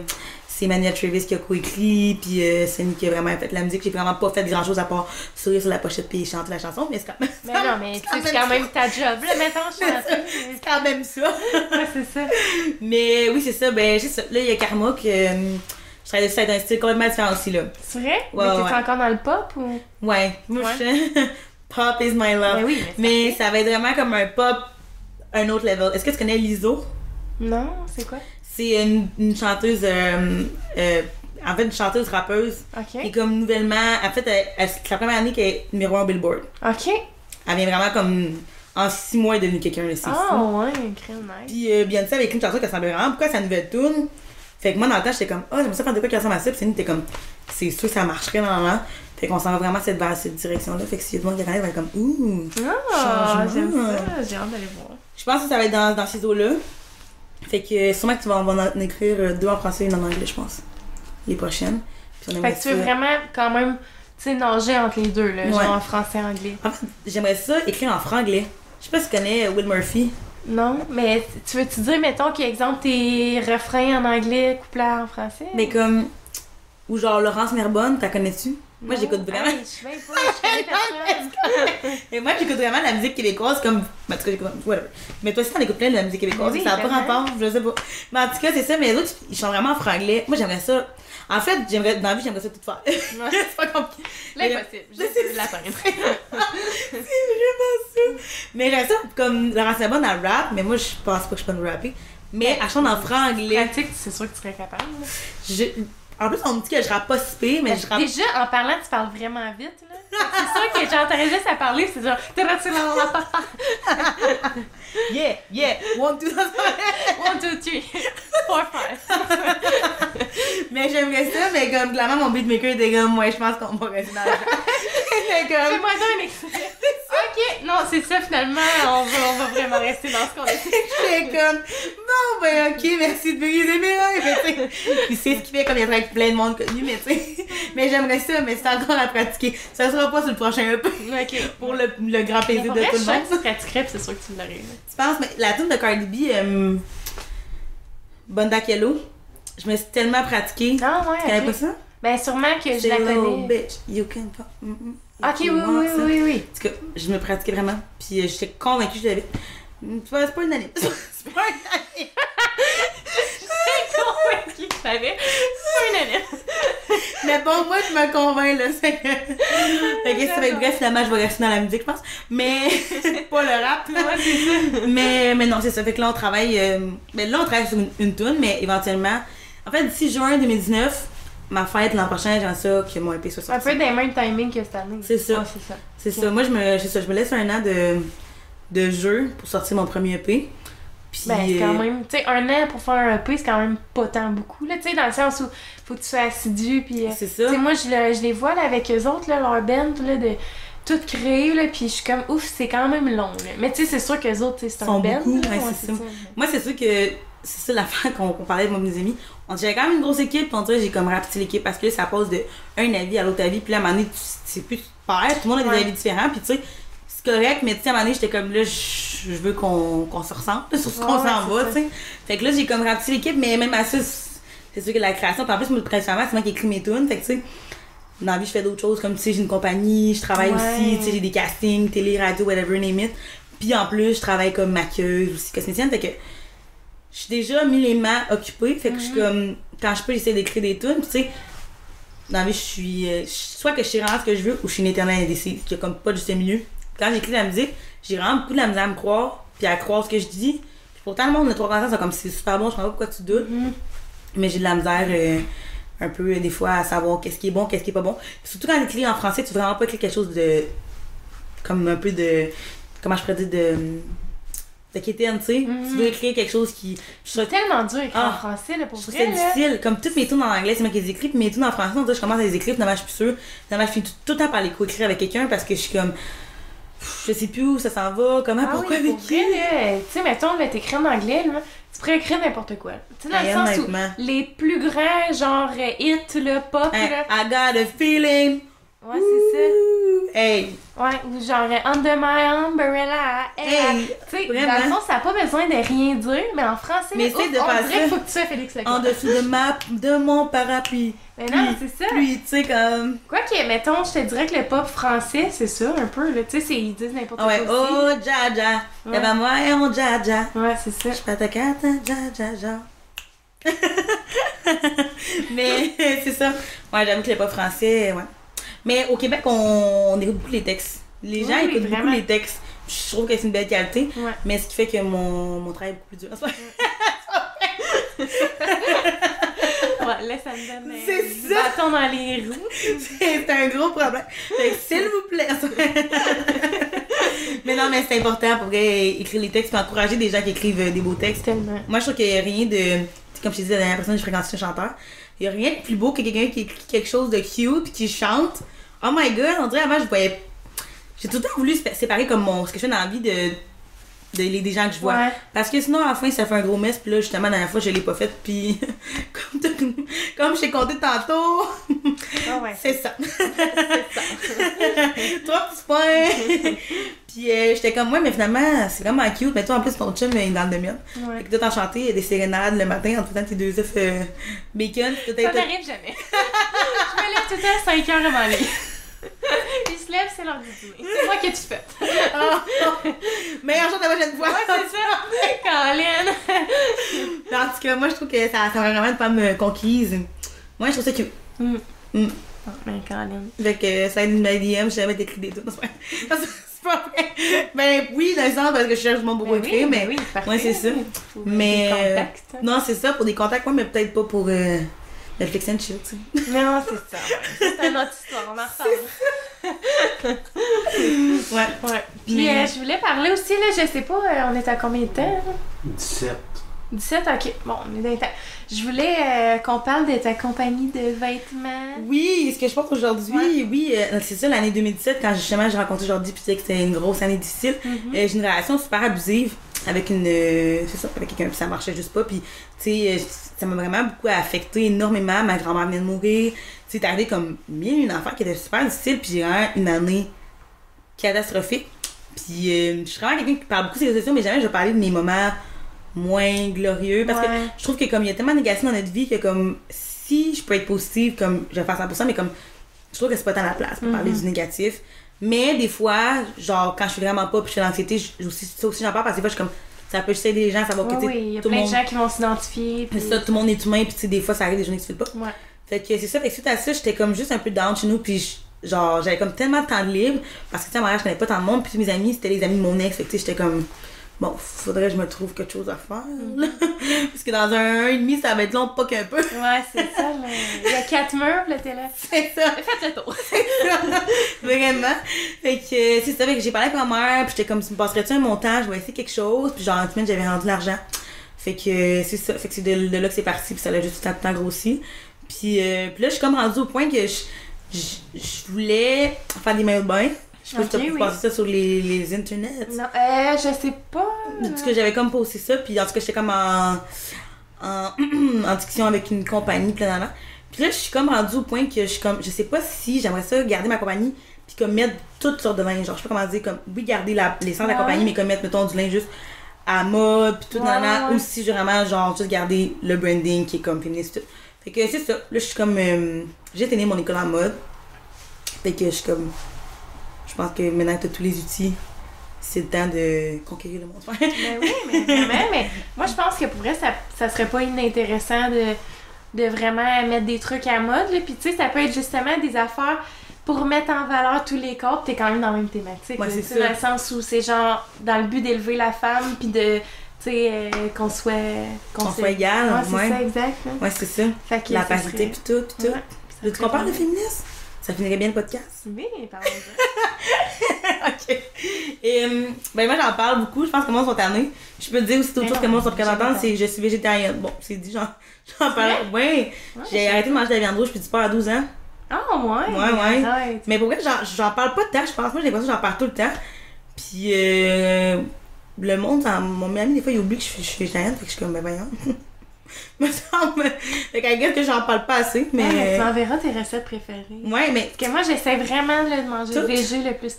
c'est Manuel Travis qui a coécrit, puis euh, c'est qui a vraiment fait la musique. J'ai vraiment pas fait grand chose à part sourire sur la pochette puis chanter la chanson, mais c'est quand même. Mais non, mais tu sais, c'est quand même ta job, là, maintenant, [LAUGHS] chanter. C'est quand même ça. Ouais, c'est ça. [LAUGHS] Mais oui, c'est ça. Ben, c'est ça. Là, il y a Karma que euh, je travaille dessus dans un style complètement différent aussi, là. C'est vrai? Ouais, mais t'es ouais. encore dans le pop ou? Ouais. Moi, Ouais. je Pop is my love. Ben oui, mais. Mais ça va être vraiment comme un pop, un autre level. Est-ce que tu connais Lizzo? Non, c'est quoi? C'est une, une chanteuse, euh, euh, en fait, une chanteuse rappeuse qui est Ok. comme nouvellement, en fait, c'est la première année qu'elle est numéro 1 Billboard. Ok. Elle vient vraiment comme, en six mois, elle est devenue quelqu'un, c'est Ah, fou. ouais, nice. Puis euh, Beyoncé avec une chanson qui ressemblait vraiment pourquoi sa nouvelle tune. Fait que moi, dans le temps, j'étais comme, oh, j'aimerais ça faire de quoi qui ressemble à ça. Puis c'est t'es comme, c'est sûr que ça marcherait normalement. Fait qu'on s'en va vraiment cette, vers cette direction-là. Fait que si y a du monde qui va être comme, ouh. Ah, j'aime ça. J'ai hâte d'aller voir. Je pense que ça va être dans, dans ces eaux-là. Fait que euh, sûrement que tu vas en écrire euh, deux en français et une en anglais, je pense. Les prochaines. Puis on Fait que tu veux ça- vraiment quand même, tu sais, nager entre les deux, là, Ouais. genre en français anglais. En fait, j'aimerais ça écrire en franglais. Je sais pas si tu connais euh, Will Murphy. Non, mais tu veux-tu dire, mettons, qu'exemple, tes refrains en anglais, couplets en français? Mais comme. Ou genre Laurence Merbonne, t'as connais-tu? [LAUGHS] Moi, j'écoute vraiment. Hey, je pas, je. Et moi, j'écoute vraiment la musique québécoise comme. En tout cas, j'écoute. Whatever. Mais toi aussi, t'en écoutes plein de la musique québécoise. Oui, ça n'a pas rapport, je sais pas. Mais en tout cas, c'est ça. Mais les autres, ils chantent vraiment en franglais. Moi, j'aimerais ça. En fait, j'aimerais. Dans la vie, j'aimerais ça tout faire. [LAUGHS] c'est pas compliqué. L'impossible, je C'est- sais l'atteindre. [LAUGHS] C'est vraiment ça. Mais j'aimerais ça comme Laurence Merbonne, elle rap. Mais moi, je pense pas que je peux me rapper. Mais elle chante en franglais. Pratique, c'est sûr que tu serais capable. Je- En plus, on me dit que je rappe pas si pire, mais je rappe. Déjà, en parlant, tu parles vraiment vite, là. C'est sûr que j'entendrais juste à parler, c'est genre... [LAUGHS] Yeah, yeah. One, two, One, two, three, four, five. Mais j'aimerais ça, mais comme clairement mon beatmaker était comme, ouais, je pense qu'on va rester dans le C'était [LAUGHS] comme. Fais-moi un extrait. Ok, non, c'est ça, finalement, on va, on va vraiment rester dans ce qu'on a fait. [LAUGHS] Comme, bon, ben ok, merci de briser mes rêves. Puis c'est ce qui fait comme il y a plein de monde connu, mais tu sais. [LAUGHS] Mais j'aimerais ça, mais c'est encore à pratiquer. Ça sera pas sur le prochain EP. [LAUGHS] Pour le, le grand plaisir de vrai, tout je le monde. que tu pratiquerais, c'est sûr que tu l'aurais. là. Tu penses, mais la tune de Cardi B, euh, Bonda Kello, je me suis tellement pratiquée. Ah Tu ouais, connais ok. pas ça? Ben sûrement que je la connais. bitch, you can fuck. mm, mm, Ok, oui, oui, oui, ça. oui, oui. En tout cas, je me pratiquais vraiment. Puis euh, j'étais convaincue que je l'avais. Mm, C'est pas, c'est pas une année. [LAUGHS] C'est pas une année. Convaincue que je savais. [LAUGHS] Mais bon, moi, je me convainc, là. C'est que. [LAUGHS] Fait que ça va être bref, finalement, je vais rester dans la musique, je pense. Mais [LAUGHS] pas le rap. Ouais. Mais, mais non, c'est ça. Fait que là, on travaille. euh, ben là, on travaille sur une, une tune, mais éventuellement. En fait, d'ici juin 2019, ma fête l'an prochain, j'aimerais ça que mon EP soit Un sorti. peu des mêmes timings que cette année. C'est ça. C'est ça. C'est ça. Moi, je me, ça, je me laisse un an de, de jeu pour sortir mon premier EP. Puis, Ben, c'est quand euh, même, tu sais, un an pour faire un EP, c'est quand même pas tant beaucoup, là, tu sais, dans le sens où faut que tu sois assidu, puis, euh, c'est tu ça. sais, moi, je, le- je les vois, là, avec eux autres, là, leur band, là, de tout créer, là, puis je suis comme, ouf, c'est quand même long, là. Mais, tu sais, c'est sûr qu'eux autres, c'est un Sont band, beaucoup, là, ouais, c'est ça. Moi, c'est sûr que c'est ça l'affaire [LAUGHS] qu'on qu'on parlait et mes amis. On dirait quand même une grosse équipe, puis on dirait j'ai comme rapetissé l'équipe parce que là, ça passe de un avis à l'autre avis, puis là, à un moment donné, tu sais plus tu perds, tout le monde a des Ouais. avis différents, puis tu sais, c'est correct, mais tu sais, à un moment donné, j'étais comme là, je veux qu'on qu'on se ressemble [LAUGHS] sur ce qu'on s'en va, tu sais. Fait que là, j'ai comme rapetissé l'équipe, mais même à ça, c'est sûr que la création, en plus, moi, principalement, c'est moi qui écris mes tunes, fait que tu sais, dans la vie, je fais d'autres choses, comme tu sais, j'ai une compagnie, je travaille Ouais. aussi, tu sais, j'ai des castings, télé, radio, whatever, name it. Puis en plus, je travaille comme maquilleuse, aussi cosméticienne, fait que je suis déjà millément occupée, fait que je suis comme, quand je peux, j'essaie d'écrire des tunes, tu sais, dans la vie, je suis, euh, soit que je sais vraiment ce que je veux, ou je suis une éternelle indécise, qu'il y a comme pas juste milieu. Quand j'écris de la musique, j'ai vraiment beaucoup de la misère à me croire, puis à croire ce que je dis. Puis pourtant, le monde de trois ans, c'est comme c'est super bon, je comprends pas pourquoi tu doutes. Mhm. Mais j'ai de la misère euh, un peu euh, des fois à savoir qu'est-ce qui est bon, qu'est-ce qui est pas bon. Puis surtout quand t'écris en français, tu veux vraiment pas écrire quelque chose de. comme un peu de. comment je pourrais dire de. de quétaine, tu sais. Mhm. Tu veux écrire quelque chose qui. Je C'est tellement dur écrire en Ah. français, là, pour je trouve vrai, ça là. difficile. Comme toutes mes tunes en anglais, c'est moi qui les écris, puis mes tunes en français, on dirait je commence à les écrire, finalement, je suis plus sûre. Finalement, je finis tout, tout le temps par les co-écrire avec quelqu'un parce que je suis comme. Je sais plus où ça s'en va, comment, Ah pourquoi, oui, avec qui. tu sais, mettons, là, t'écris en anglais, là, tu pourrais écrire n'importe quoi. Tu sais, dans le sens où les plus grands, genre, euh, hits, là, pop, là. I got a feeling. Ouais, c'est ça. Hey, Ouais, ou genre euh, Under my umbrella. Hey, Hey, tu sais, dans le fond, ça n'a pas besoin de rien dire, mais en français, Mais ouf, de on faire dirait faut que tu sois Félix Leclerc. en dessous de ma, de mon parapluie. Mais non, c'est ça. Puis, tu sais, comme. Quoique, mettons, je te dirais que le pop français, c'est ça, un peu, là. Tu sais, ils disent n'importe ouais, quoi aussi. oh, ja, ja. Ouais. Eh ben, moi, et mon ja, ja. Ouais, c'est ça. Je suis pas ta carte, ja, ja, ja. [LAUGHS] Mais [LAUGHS] c'est ça. Ouais, j'avoue que le pas français, ouais. Mais au Québec, on, on écoute beaucoup les textes. Les gens Oui, écoutent beaucoup vraiment. les textes. Je trouve que c'est une belle qualité. Ouais. Mais ce qui fait que mon, mon travail est beaucoup plus dur. Ouais, là, ça me donne euh, C'est ça. bâton dans les roues. c'est un gros problème. Fait S'il vous plaît. mais non, mais c'est important pour écrire les textes et encourager des gens qui écrivent euh, des beaux textes. Tellement. Moi, je trouve qu'il n'y a rien de. Comme je t'ai dit, la dernière personne je fréquentais, un chanteur. Il a rien de plus beau que quelqu'un qui écrit quelque chose de cute puis qui chante. Oh my god, on dirait avant, je voyais. J'ai tout le temps voulu sé- séparer comme mon, ce que je fais dans de, de les- des gens que je vois. Ouais. Parce que sinon, à la fin, ça fait un gros mess. Puis là, justement, la dernière fois, je l'ai pas fait. Puis, [LAUGHS] comme, comme je t'ai compté tantôt, Ah ouais. [LAUGHS] c'est ça. [LAUGHS] Trois petits points. puis euh, j'étais comme, ouais, mais finalement, c'est vraiment cute. Mais toi, en plus, ton chum, il est dans le demi Ouais. fait que toi, t'en chantais des sérénades le matin en faisant tes deux œufs euh, bacon. Tout Ça n'arrive jamais. je me lève tout le temps à 5 heures avant lui. [LAUGHS] Il se lève, c'est l'heure du dîner. C'est [LAUGHS] moi qui ai-tu fait. [LAUGHS] Meilleur jour de la prochaine fois. Ouais, c'est ça. Colin. en tout cas, moi, je trouve que ça, ça va vraiment une femme euh, conquise. Moi, je trouve ça cute. Mm. Mm. Oh, mais Colin. Fait que euh, ça aide une DM, j'ai jamais écrit des trucs. C'est pas pas vrai. Ben oui, dans le sens parce que je cherche pour Ben écrire, oui, mais. ben oui, parfait. Ouais, c'est ça. Faut Mais, des euh, contacts. Non, c'est ça, pour des contacts, ouais, mais peut-être pas pour euh, Netflix and chill, tu sais. Non, c'est ça. C'est une autre histoire, on en reparle. Ouais. Ouais. Puis Mais- euh, je voulais parler aussi, là, je sais pas, euh, on est à combien de temps? là? 17. 17, ok. Bon, on est dans les temps. Je voulais euh, qu'on parle de ta compagnie de vêtements. Oui, ce que je pense aujourd'hui, Ouais. oui, euh, c'est ça, l'année 2017, quand justement j'ai rencontré Jordi, puis tu sais que c'était une grosse année difficile. Mhm. Euh, j'ai une relation super abusive avec une. euh, c'est ça, avec quelqu'un, puis ça marchait juste pas. Puis, tu sais, euh, ça m'a vraiment beaucoup affecté énormément. Ma grand-mère venait de mourir. Tu sais, arrivé comme mille et une affaire qui était super difficile, puis j'ai vraiment une année catastrophique. Puis, euh, je suis vraiment quelqu'un qui parle beaucoup de ces réseaux sociaux, mais jamais je vais parler de mes moments moins glorieux. Parce que je trouve que comme il y a tellement de négations dans notre vie que comme si je peux être positive, comme je vais faire 100%, mais comme je trouve que c'est pas tant la place pour parler Mhm. du négatif. Mais des fois, genre quand je suis vraiment pas puis je suis dans l'anxiété, je- aussi, ça aussi j'en parle parce que des fois je suis comme ça peut juste aider les gens, ça va oui, il y a le plein de monde. gens qui vont s'identifier. Puis- ça, tout le monde est humain, puis des fois ça arrive des journées que tu fais pas. Ouais. Fait que c'est ça, fait que suite à ça, j'étais comme juste un peu down chez nous, puis genre j'avais comme tellement de temps de libre, parce que tu sais, à Montréal, je connais pas tant de monde, puis mes amis, c'était les amis de mon ex, fait que tu sais, j'étais comme, bon, faudrait que je me trouve quelque chose à faire, là. [LAUGHS] parce que dans un an et demi, ça va être long, pas qu'un peu. Ouais, c'est ça. là. Il y a quatre murs, là, t'es là. [LAUGHS] C'est ça. Faites le tour. [LAUGHS] Vraiment. Fait que euh, c'est ça, fait que j'ai parlé avec ma mère, puis j'étais comme, tu me passerais-tu un montant, je vais essayer quelque chose, puis genre, en une semaine, j'avais rendu l'argent. Fait que c'est ça, fait que c'est de, de là que c'est parti, puis ça l'a juste tout le temps grossi. Puis, euh, puis là, je suis comme rendue au point que je, je, je voulais faire des maillots de bain. Je sais pas si t'as Ok, pu oui. passer ça sur les, les internets. Non, euh, je sais pas. En tout cas, j'avais comme posté ça, puis en tout cas, j'étais comme en, en, [CLEARS THROAT] en discussion avec une compagnie, plein. Puis là, je suis comme rendue au point que je suis comme, je sais pas si j'aimerais ça garder ma compagnie, puis comme mettre toutes sortes de linge. Genre, je sais pas comment dire, comme, oui, garder la, l'essence de la Ouais. compagnie, mais comme mettre, mettons, du linge juste à mode, puis tout, Ouais, nanana, ouais. ou si vraiment, genre, juste garder le branding qui est comme féministe, tout. Fait que c'est ça. Là, je suis comme, euh, j'ai terminé mon école en mode. Fait que je suis comme, je pense que maintenant que t'as tous les outils, c'est le temps de conquérir le monde. Mais oui, mais [LAUGHS] vraiment, mais moi je pense que pour vrai, ça, ça serait pas inintéressant de, de vraiment mettre des trucs à mode. Là. Puis tu sais, ça peut être justement des affaires pour mettre en valeur tous les corps, t'es quand même dans la même thématique. Ouais, c'est tu. Dans le sens où c'est genre dans le but d'élever la femme, puis de, tu sais, euh, qu'on soit... Qu'on soit égal, Ouais, c'est ça, exact. là. Ouais, c'est ça. Fait que La ça parité, serait- puis tout, puis tout. Ouais, parle de vraiment- féminisme? Ça finirait bien le podcast? Oui, parlons-en. [LAUGHS] ok. Et, euh, ben moi, j'en parle beaucoup. Je pense que moi, sont tannés. Je peux te dire aussi autre Mais chose que moi, j'ai contentes, pas c'est que je suis végétarienne. Bon, c'est dit, j'en, [LAUGHS] j'en parle. Ouais. Ouais, J'ai arrêté de manger de la viande rouge puis du porc à 12 ans. Ah, ouais. Ouais, ouais. arrête. Mais pour vrai, j'en, j'en parle pas de temps, je pense. Moi, j'ai l'impression que j'en parle tout le temps. Puis, euh, le monde, ça- mon ami, des fois, il oublie que je suis, je suis végétarienne. Fait que je suis comme, ben voyons. [LAUGHS] [LAUGHS] me semble. Fait qu'à guess que j'en parle pas assez, mais. Ouais, mais tu m'enverras tes recettes préférées. Ouais, mais. Parce que moi, j'essaie vraiment là, de manger Toutes? végé le plus.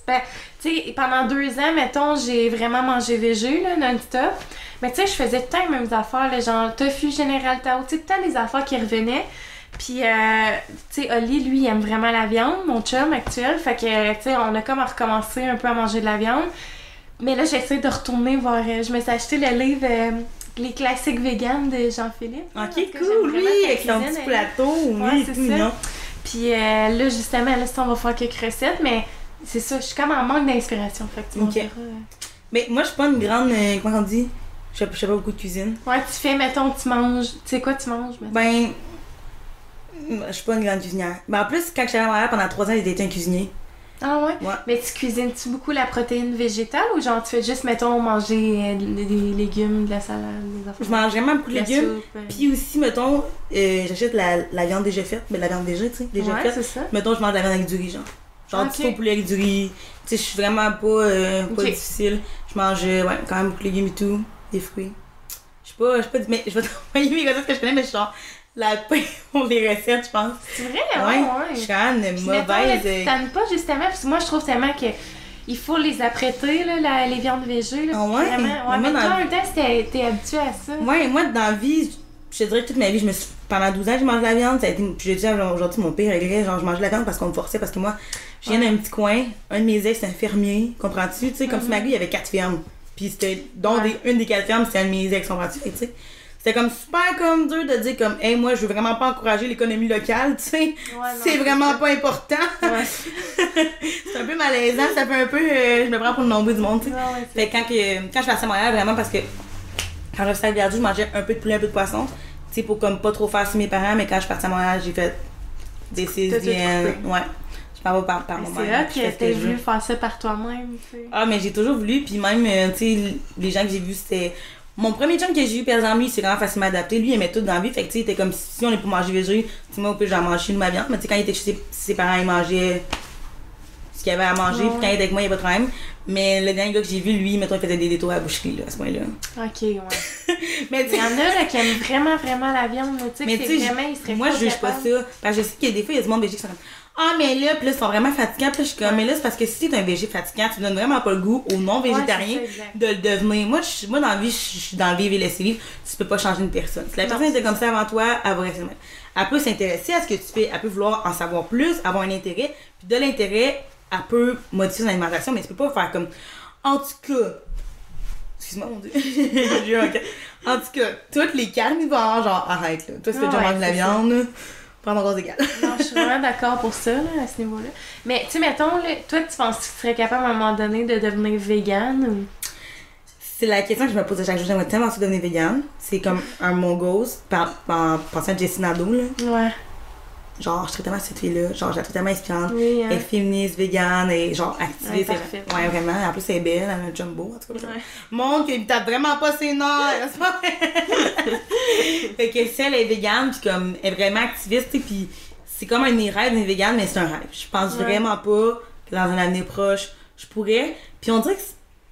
Tu sais, pendant deux ans, mettons, j'ai vraiment mangé végé, là, non-stop. Mais tu sais, je faisais tout le temps les mêmes affaires, là, genre tofu, Général Tao, tu sais, tout le temps des affaires qui revenaient. Puis, euh, tu sais, Oli, lui, il aime vraiment la viande, mon chum actuel. Fait que, tu sais, on a comme recommencé un peu à manger de la viande. Mais là, j'essaie de retourner voir. euh, je me suis acheté le livre euh, Les classiques véganes de Jean-Philippe. Ok, cool, oui, avec son petit plateau, oui, c'est tout ça. mignon. Puis euh, là, justement, là, on va faire quelques recettes, mais c'est ça, je suis comme en manque d'inspiration. Fait que tu euh. Mais moi, je suis pas une grande. euh, comment on dit Je sais pas- je sais pas beaucoup de cuisine. Ouais, tu fais, mettons, tu manges. Tu sais quoi, tu manges, mettons? Ben. Je suis pas une grande cuisinière. Mais en plus, quand j'étais à Montréal pendant trois ans, été un cuisinier. Ah ouais? Ouais. Mais tu cuisines-tu beaucoup la protéine végétale ou genre tu fais juste, mettons, manger euh, des légumes, de la salade, des affaires? Je mange vraiment beaucoup de légumes. euh. Puis aussi, mettons, euh, j'achète la, la viande déjà faite, mais la viande déjà, tu sais, déjà ouais, faite. c'est ça. Mettons, je mange de la viande avec du riz, genre. Genre Ok. du faux poulet avec du riz. Tu sais, je suis vraiment pas, euh, pas difficile. Je mange, ouais, quand même beaucoup de légumes et tout, des fruits. Je sais pas, je sais pas, mais je vais [LAUGHS] t'envoyer mes recettes que je connais, mais je suis genre la paix [LAUGHS] pour les recettes, je pense. C'est vrai, Ouais, ouais, Je suis ouais. quand même mauvaise. tu euh, pas justement, parce que moi je trouve tellement que il faut les apprêter, là, la- les viandes végées. Là, Ah ouais? Vraiment. Mais Ouais, mais moi, toi, dans- en même temps, t'es habitué à ça. Ouais, moi, dans la vie, je te dirais que toute ma vie, je me suis. Pendant 12 ans, j'ai mangé de la viande. Ça a été, puis je dis aujourd'hui, mon pire regret, genre, je mangeais de la viande parce qu'on me forçait, parce que moi, je viens Ouais. d'un petit coin. Un de mes ex, c'est un fermier, comprends-tu? Tu sais, comme si ma vie, il y avait quatre fermes. Puis c'était, dont Mhm. Ouais. des- une des quatre fermes, c'est un de mes ex, comprends-tu? Tu sais, C'était comme super comme dur de dire comme, hey, moi, je veux vraiment pas encourager l'économie locale, tu sais. Ouais, c'est vraiment pas important. Ouais. [LAUGHS] c'est un peu malaisant, ça fait un peu, euh, je me prends pour le nombril du monde, tu sais. Ouais, Fait quand, que, quand je suis partie à Montréal, vraiment parce que quand je restais à je mangeais un peu de poulet, un peu de poisson. Tu sais, pour comme pas trop faire sur mes parents, mais quand je suis partie à Montréal, j'ai fait des césariennes. Ouais. Je m'en vais par, par moi-même. C'est là que voulu faire ça par toi-même, tu sais. Ah, mais j'ai toujours voulu, puis même, euh, tu sais, les gens que j'ai vus, c'était. Mon premier chum que j'ai eu, par exemple, lui, c'est vraiment facilement adapté. Lui, il aimait tout dans la vie. Fait que, tu sais, il était comme si on est pour manger végé, tu sais, moi, au pire, j'en mange nous ma viande. Mais, tu sais, quand il était chez ses, ses parents, il mangeait ce qu'il y avait à manger. Ouais. Puis quand il était avec moi, il n'y avait pas de problème. Mais le dernier gars que j'ai vu, lui, mettons, il faisait des détours à la boucherie, là, à ce point-là. Ok, ouais. [LAUGHS] Mais, tu Il y en a là, qui aiment vraiment, vraiment la viande, tu sais, sais, vraiment, ils seraient moi, je juge pas ça. Parce que je sais qu'il y a des fois, il y a du monde végé qui sont Ah, mais là, puis là, ils sont vraiment fatigants. Puis je suis comme, mais là, c'est parce que si t'es un végé fatigant, tu donnes vraiment pas le goût aux non-végétariens Ouais, de le devenir. Moi, je, moi, dans la vie, je, suis dans le vivre et laisser vivre. Tu peux pas changer une personne. Si la Non, personne était comme ça avant toi, elle va rester. Elle peut s'intéresser à ce que tu fais, elle peut vouloir en savoir plus, avoir un intérêt. Puis de l'intérêt, elle peut modifier son alimentation, mais tu peux pas faire comme En tout cas, Excuse-moi, mon dieu. [LAUGHS] En tout cas, toutes les carnivores, genre, arrête, là. Toi, si t'as Ah déjà ouais, mangé de la viande, là, prends mon gaz égal. Non, je suis vraiment d'accord pour ça, là, à ce niveau-là. Mais, tu sais, mettons, là, toi, tu penses que tu serais capable à un moment donné de devenir végane ou? C'est la question que je me pose à chaque jour. J'aimerais tellement ça devenir vegan. C'est comme un mongos, par, par, pensant à Jessie Nadeau, là. Ouais. Genre, je trouve tellement cette fille-là. Genre, je la trouve tellement inspirante. Oui, hein. Elle est féministe, vegan, et genre activiste. Ouais, c'est- parfaite. Ouais, vraiment. En plus, elle est belle, elle a un jumbo, en tout cas. Ouais. Qui tape vraiment pas ses nerfs. [LAUGHS] fait que si elle est végane, puis comme, elle est vraiment activiste, puis c'est comme un rêves d'être végane, mais c'est un rêve. Je pense Ouais. vraiment pas que dans un avenir proche, je pourrais. Puis on dirait que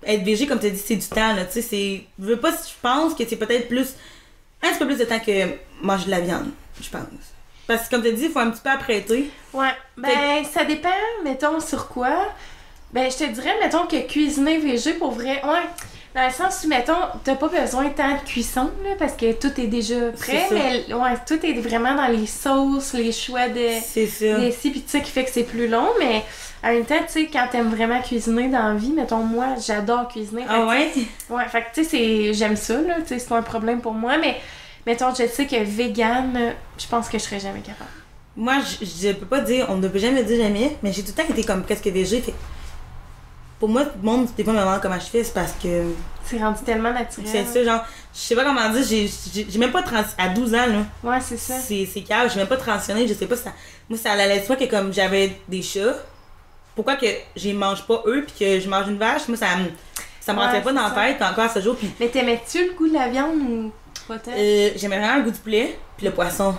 être végé, comme tu as dit, c'est du temps, là, tu sais, c'est... Je veux pas, je pense que c'est peut-être plus... Un petit peu plus de temps que manger de la viande, je pense. Parce que comme tu dit, il faut un petit peu apprêter. Ouais. Ben, ça dépend, mettons, sur quoi. Ben, je te dirais, mettons, que cuisiner végé, pour vrai, ouais. Dans le sens où, mettons, t'as pas besoin tant de cuisson, là, parce que tout est déjà prêt, mais ouais, tout est vraiment dans les sauces, les choix de. C'est ça. des ci, pis tout ça qui fait que c'est plus long, mais en même temps, tu sais, quand t'aimes vraiment cuisiner dans la vie, mettons, moi, j'adore cuisiner. Ah ouais? Fait ouais, fait que, tu sais, j'aime ça, là, tu sais, c'est pas un problème pour moi, mais mettons, je sais que vegan, je pense que je serais jamais capable. Moi, je, je peux pas dire, on ne peut jamais dire jamais, mais j'ai tout le temps été comme presque végé. Fait pour moi, tout le monde, des fois, me demande comment je fais, c'est parce que C'est rendu tellement naturel. c'est ça, genre, je sais pas comment dire, j'ai- même pas trans à 12 ans, là. Ouais, c'est ça. C'est calme, j'ai même pas transitionné, je sais pas si ça. Moi, ça allait de soi que comme j'avais des chats, pourquoi que je mange pas eux, puis que je mange une vache, moi, ça me. Ça me Ouais, rentrait pas dans la tête encore à ce jour, puis Mais t'aimais-tu le goût de la viande ou euh, j'aimais vraiment le goût du poulet, puis le poisson.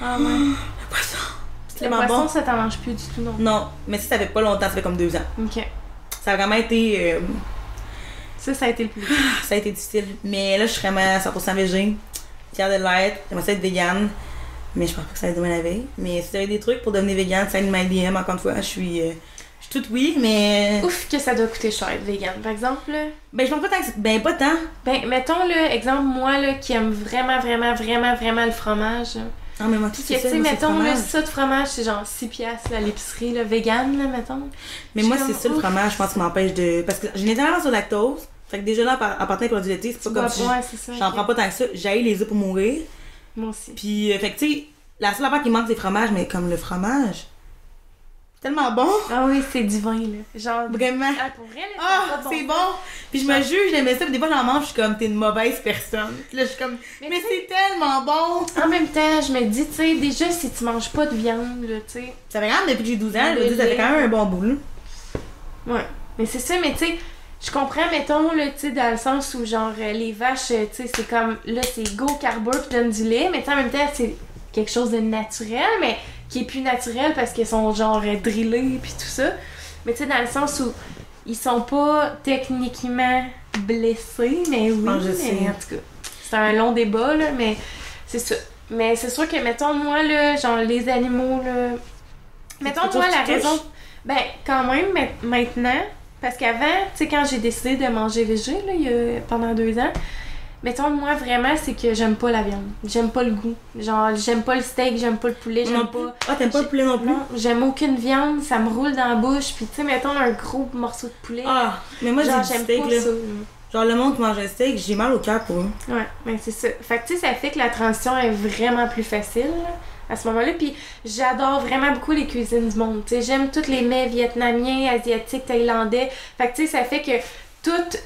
Ah ouais. [GASPS] Le poisson! C'est Le poisson, bon. ça t'en mange plus du tout, non? Non, mais si ça fait pas longtemps, ça fait comme deux ans. Ok. Ça a vraiment été. euh, Ça, ça a été le plus. ça a été difficile. Mais là, je suis vraiment 100% végé. fière de l'être, j'aimerais ça être vegan. Mais je pense pas que ça va être demain la veille. Mais si avez des trucs pour devenir vegan, ça my DM, encore une fois, je suis. euh, je suis toute oui, mais. Ouf, que ça doit coûter cher être vegan. Par exemple, là, Ben, je pense pas tant que. Ben, pas tant. ben, mettons, là, exemple, moi, là, qui aime vraiment, vraiment, vraiment, vraiment le fromage. Non, mais moi, tout Que, c'est tu ça. sais, moi, c'est le mettons, là, ça de fromage, c'est genre 6 piastres à l'épicerie, là, vegan, là, mettons. Mais moi, c'est ça le fromage, je pense, qui m'empêche de. Parce que j'ai une intolérance la lactose. Fait que déjà là, en partant des produits laitiers, c'est Tu pas comme si. ouais. J'en prends pas tant que ça. J'aille les œufs pour mourir. Moi aussi. Puis, euh, fait que, tu sais, la seule affaire qui manque, c'est le fromage, mais comme le fromage. Tellement bon. Ah oui, c'est divin, là. Genre. Vraiment. Ah, pour vrai, là, ça a Ah, de c'est bon. Puis je me juge, j'aimais ça. Puis des fois, j'en mange, je suis comme, t'es une mauvaise personne. Puis là, je suis comme, Mais c'est tellement bon. En même temps, je me dis, tu sais, déjà, si tu manges pas de viande, là, tu sais. Ça fait quand même depuis que j'ai 12 ans, dire, ça fait quand même un bon bout, là. Ouais. Mais c'est ça, mais tu sais, je comprends, mettons, là, tu sais, dans le sens où, genre, euh, les vaches, euh, tu sais, c'est comme, là, c'est go carbo qui donne du lait, mais en même temps, c'est quelque chose de naturel, mais qui est plus naturel parce qu'ils sont, genre, drillés puis tout ça. Mais tu sais, dans le sens où ils sont pas techniquement blessés, mais oui, Ah, je mais sais. en tout cas, c'est un long débat, là, mais c'est ça. Mais c'est sûr que, mettons, moi, là, genre, les animaux, là... Mettons, moi, la raison... Ben, quand même, mais maintenant, parce qu'avant, tu sais, quand j'ai décidé de manger végé, là, il y a, pendant deux ans, mettons, moi, vraiment, c'est que j'aime pas la viande. J'aime pas le goût. Genre, j'aime pas le steak, j'aime pas le poulet, j'aime pas... Ah, t'aimes pas le poulet non plus? Non, j'aime aucune viande, ça me roule dans la bouche, puis tu sais, mettons, un gros morceau de poulet. Ah, mais moi, j'aime pas là. ça. Genre, le monde qui mange un steak, j'ai mal au cœur pour eux. Ouais, mais c'est ça. Fait que tu sais, ça fait que la transition est vraiment plus facile à ce moment-là. Puis j'adore vraiment beaucoup les cuisines du monde. Tu sais, j'aime tous les mets vietnamiens, asiatiques, thaïlandais. Fait que tu sais, ça fait que tout.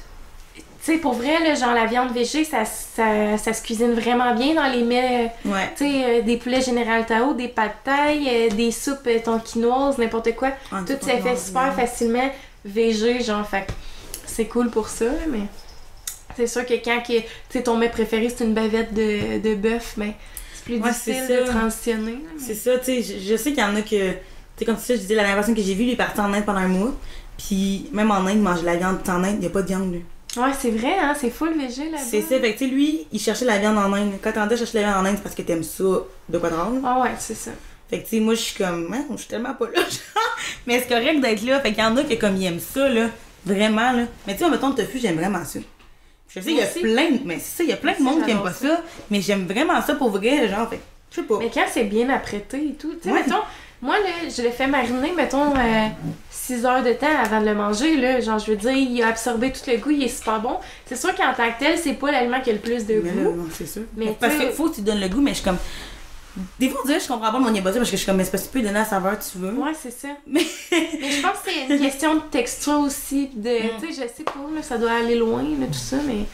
Tu sais, pour vrai, là, genre la viande végé, ça, ça, ça se cuisine vraiment bien dans les mets. euh, Ouais. Tu sais, euh, des poulets Général Tao, des pâtes euh, des soupes euh, tonkinoises, n'importe quoi. Ah, Tout pas fait super facilement végé, genre, fait c'est cool pour ça, mais c'est sûr que quand que, tu sais, ton mets préféré c'est une bavette de, de bœuf, mais c'est plus Ouais, difficile de transitionner. mais- C'est ça, tu sais, je, je sais qu'il y en a que. Tu sais, comme ça, je disais, la dernière personne que j'ai vue, lui, est parti en Inde pendant un mois. Puis, même en Inde, il mange de la viande. En Inde, il n'y a pas de viande, lui. Ouais, c'est vrai, hein, c'est full végé là C'est ça, fait que, tu sais, lui, il cherchait la viande en Inde. Quand t'es en train de chercher la viande en Inde, c'est parce que t'aimes ça de quoi drôle. Ah ouais, c'est ça. Fait que, tu sais, moi, je suis comme, man, je suis tellement pas là. [LAUGHS] mais c'est correct d'être là. Fait qu'il y en a qui, comme, ils aiment ça, là. Vraiment, là. Mais tu sais, mettons, le tofu, j'aime vraiment ça. Je sais, il y a plein de. Mais c'est ça, il y a plein de monde qui aime pas ça. Mais j'aime vraiment ça pour vrai, genre, fait je sais pas. Mais quand c'est bien apprêté et tout, tu sais, Ouais. mettons, moi là, je l'ai fait mariner, mettons, 6 heures de temps avant de le manger, là. Genre, je veux dire, il a absorbé tout le goût, il est super bon. C'est sûr qu'en tant que tel, c'est pas l'aliment qui a le plus de Mais goût. non, c'est sûr. Mais parce qu'il faut que tu donnes le goût, mais je suis comme. Des fois, on dirait que je comprends pas mon ça parce que je suis comme, mais c'est parce que tu peux lui donner la saveur que tu veux. Ouais, c'est ça. Mais. [LAUGHS] Mais je pense que c'est une question de texture aussi. De, Mm. Tu sais, je sais pas, là, ça doit aller loin, là, tout ça, mais.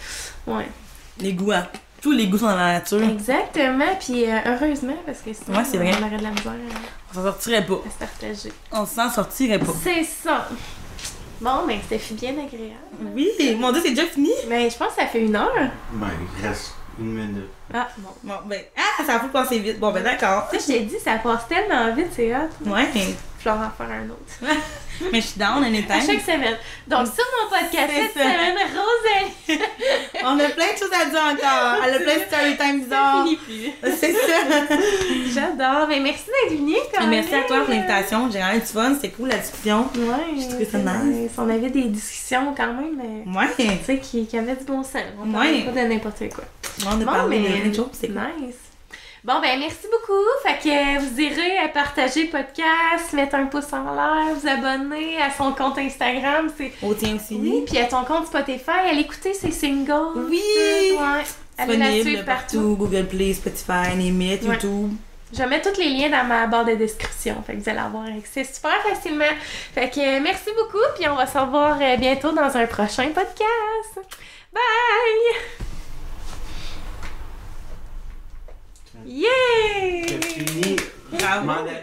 Ouais. Les goûts, hein. Tous les goûts sont dans la nature. Exactement, puis euh, heureusement, parce que sinon, Ouais, c'est vrai. on aurait de la misère à, On s'en sortirait pas. à se partager. On s'en sortirait pas. C'est ça. Bon, ben, c'était fut bien agréable. Oui, mon dieu, c'est déjà fini. Mais je pense que ça fait une heure. Ben, il reste une minute. Ah, bon. Bon, ben. Ah, ça a faut passer vite. Bon, ben, d'accord. Tu sais, je t'ai dit, ça passe tellement vite, c'est hot. Ouais, mais. Je vais en faire un autre. [LAUGHS] Mais je suis down, À anytime. chaque semaine. Donc, sur mon podcast, cette ça. semaine, Rosalie. [LAUGHS] On a plein de choses à dire encore. Elle a plein de story time plus. [LAUGHS] C'est ça. J'adore. Mais merci d'être venue, quand Merci à toi pour l'invitation. J'ai vraiment du fun. C'était cool la discussion. Ouais, J'ai trouvé ça nice. nice. On avait des discussions quand même, mais, Ouais. tu sais, qui, qui avaient du bon sens. On Ouais. pas de n'importe quoi. On a Bon, parlé mais de plein de choses. C'est cool. Bon, ben merci beaucoup. Fait que euh, vous irez euh, partager le podcast, mettre un pouce en l'air, vous abonner à son compte Instagram. C'est... Au tien aussi. Oui, puis à ton compte Spotify, allez écouter ses singles. Oui. Ouais. Allez la Disponible suivre partout. partout. Google Play, Spotify, Ouais. YouTube. Je vais mettre tous les liens dans ma barre de description. Fait que vous allez avoir accès super facilement. Fait que euh, merci beaucoup, puis on va se revoir bientôt dans un prochain podcast. Bye! Yeah! C'est fini. Bravo. M'en a-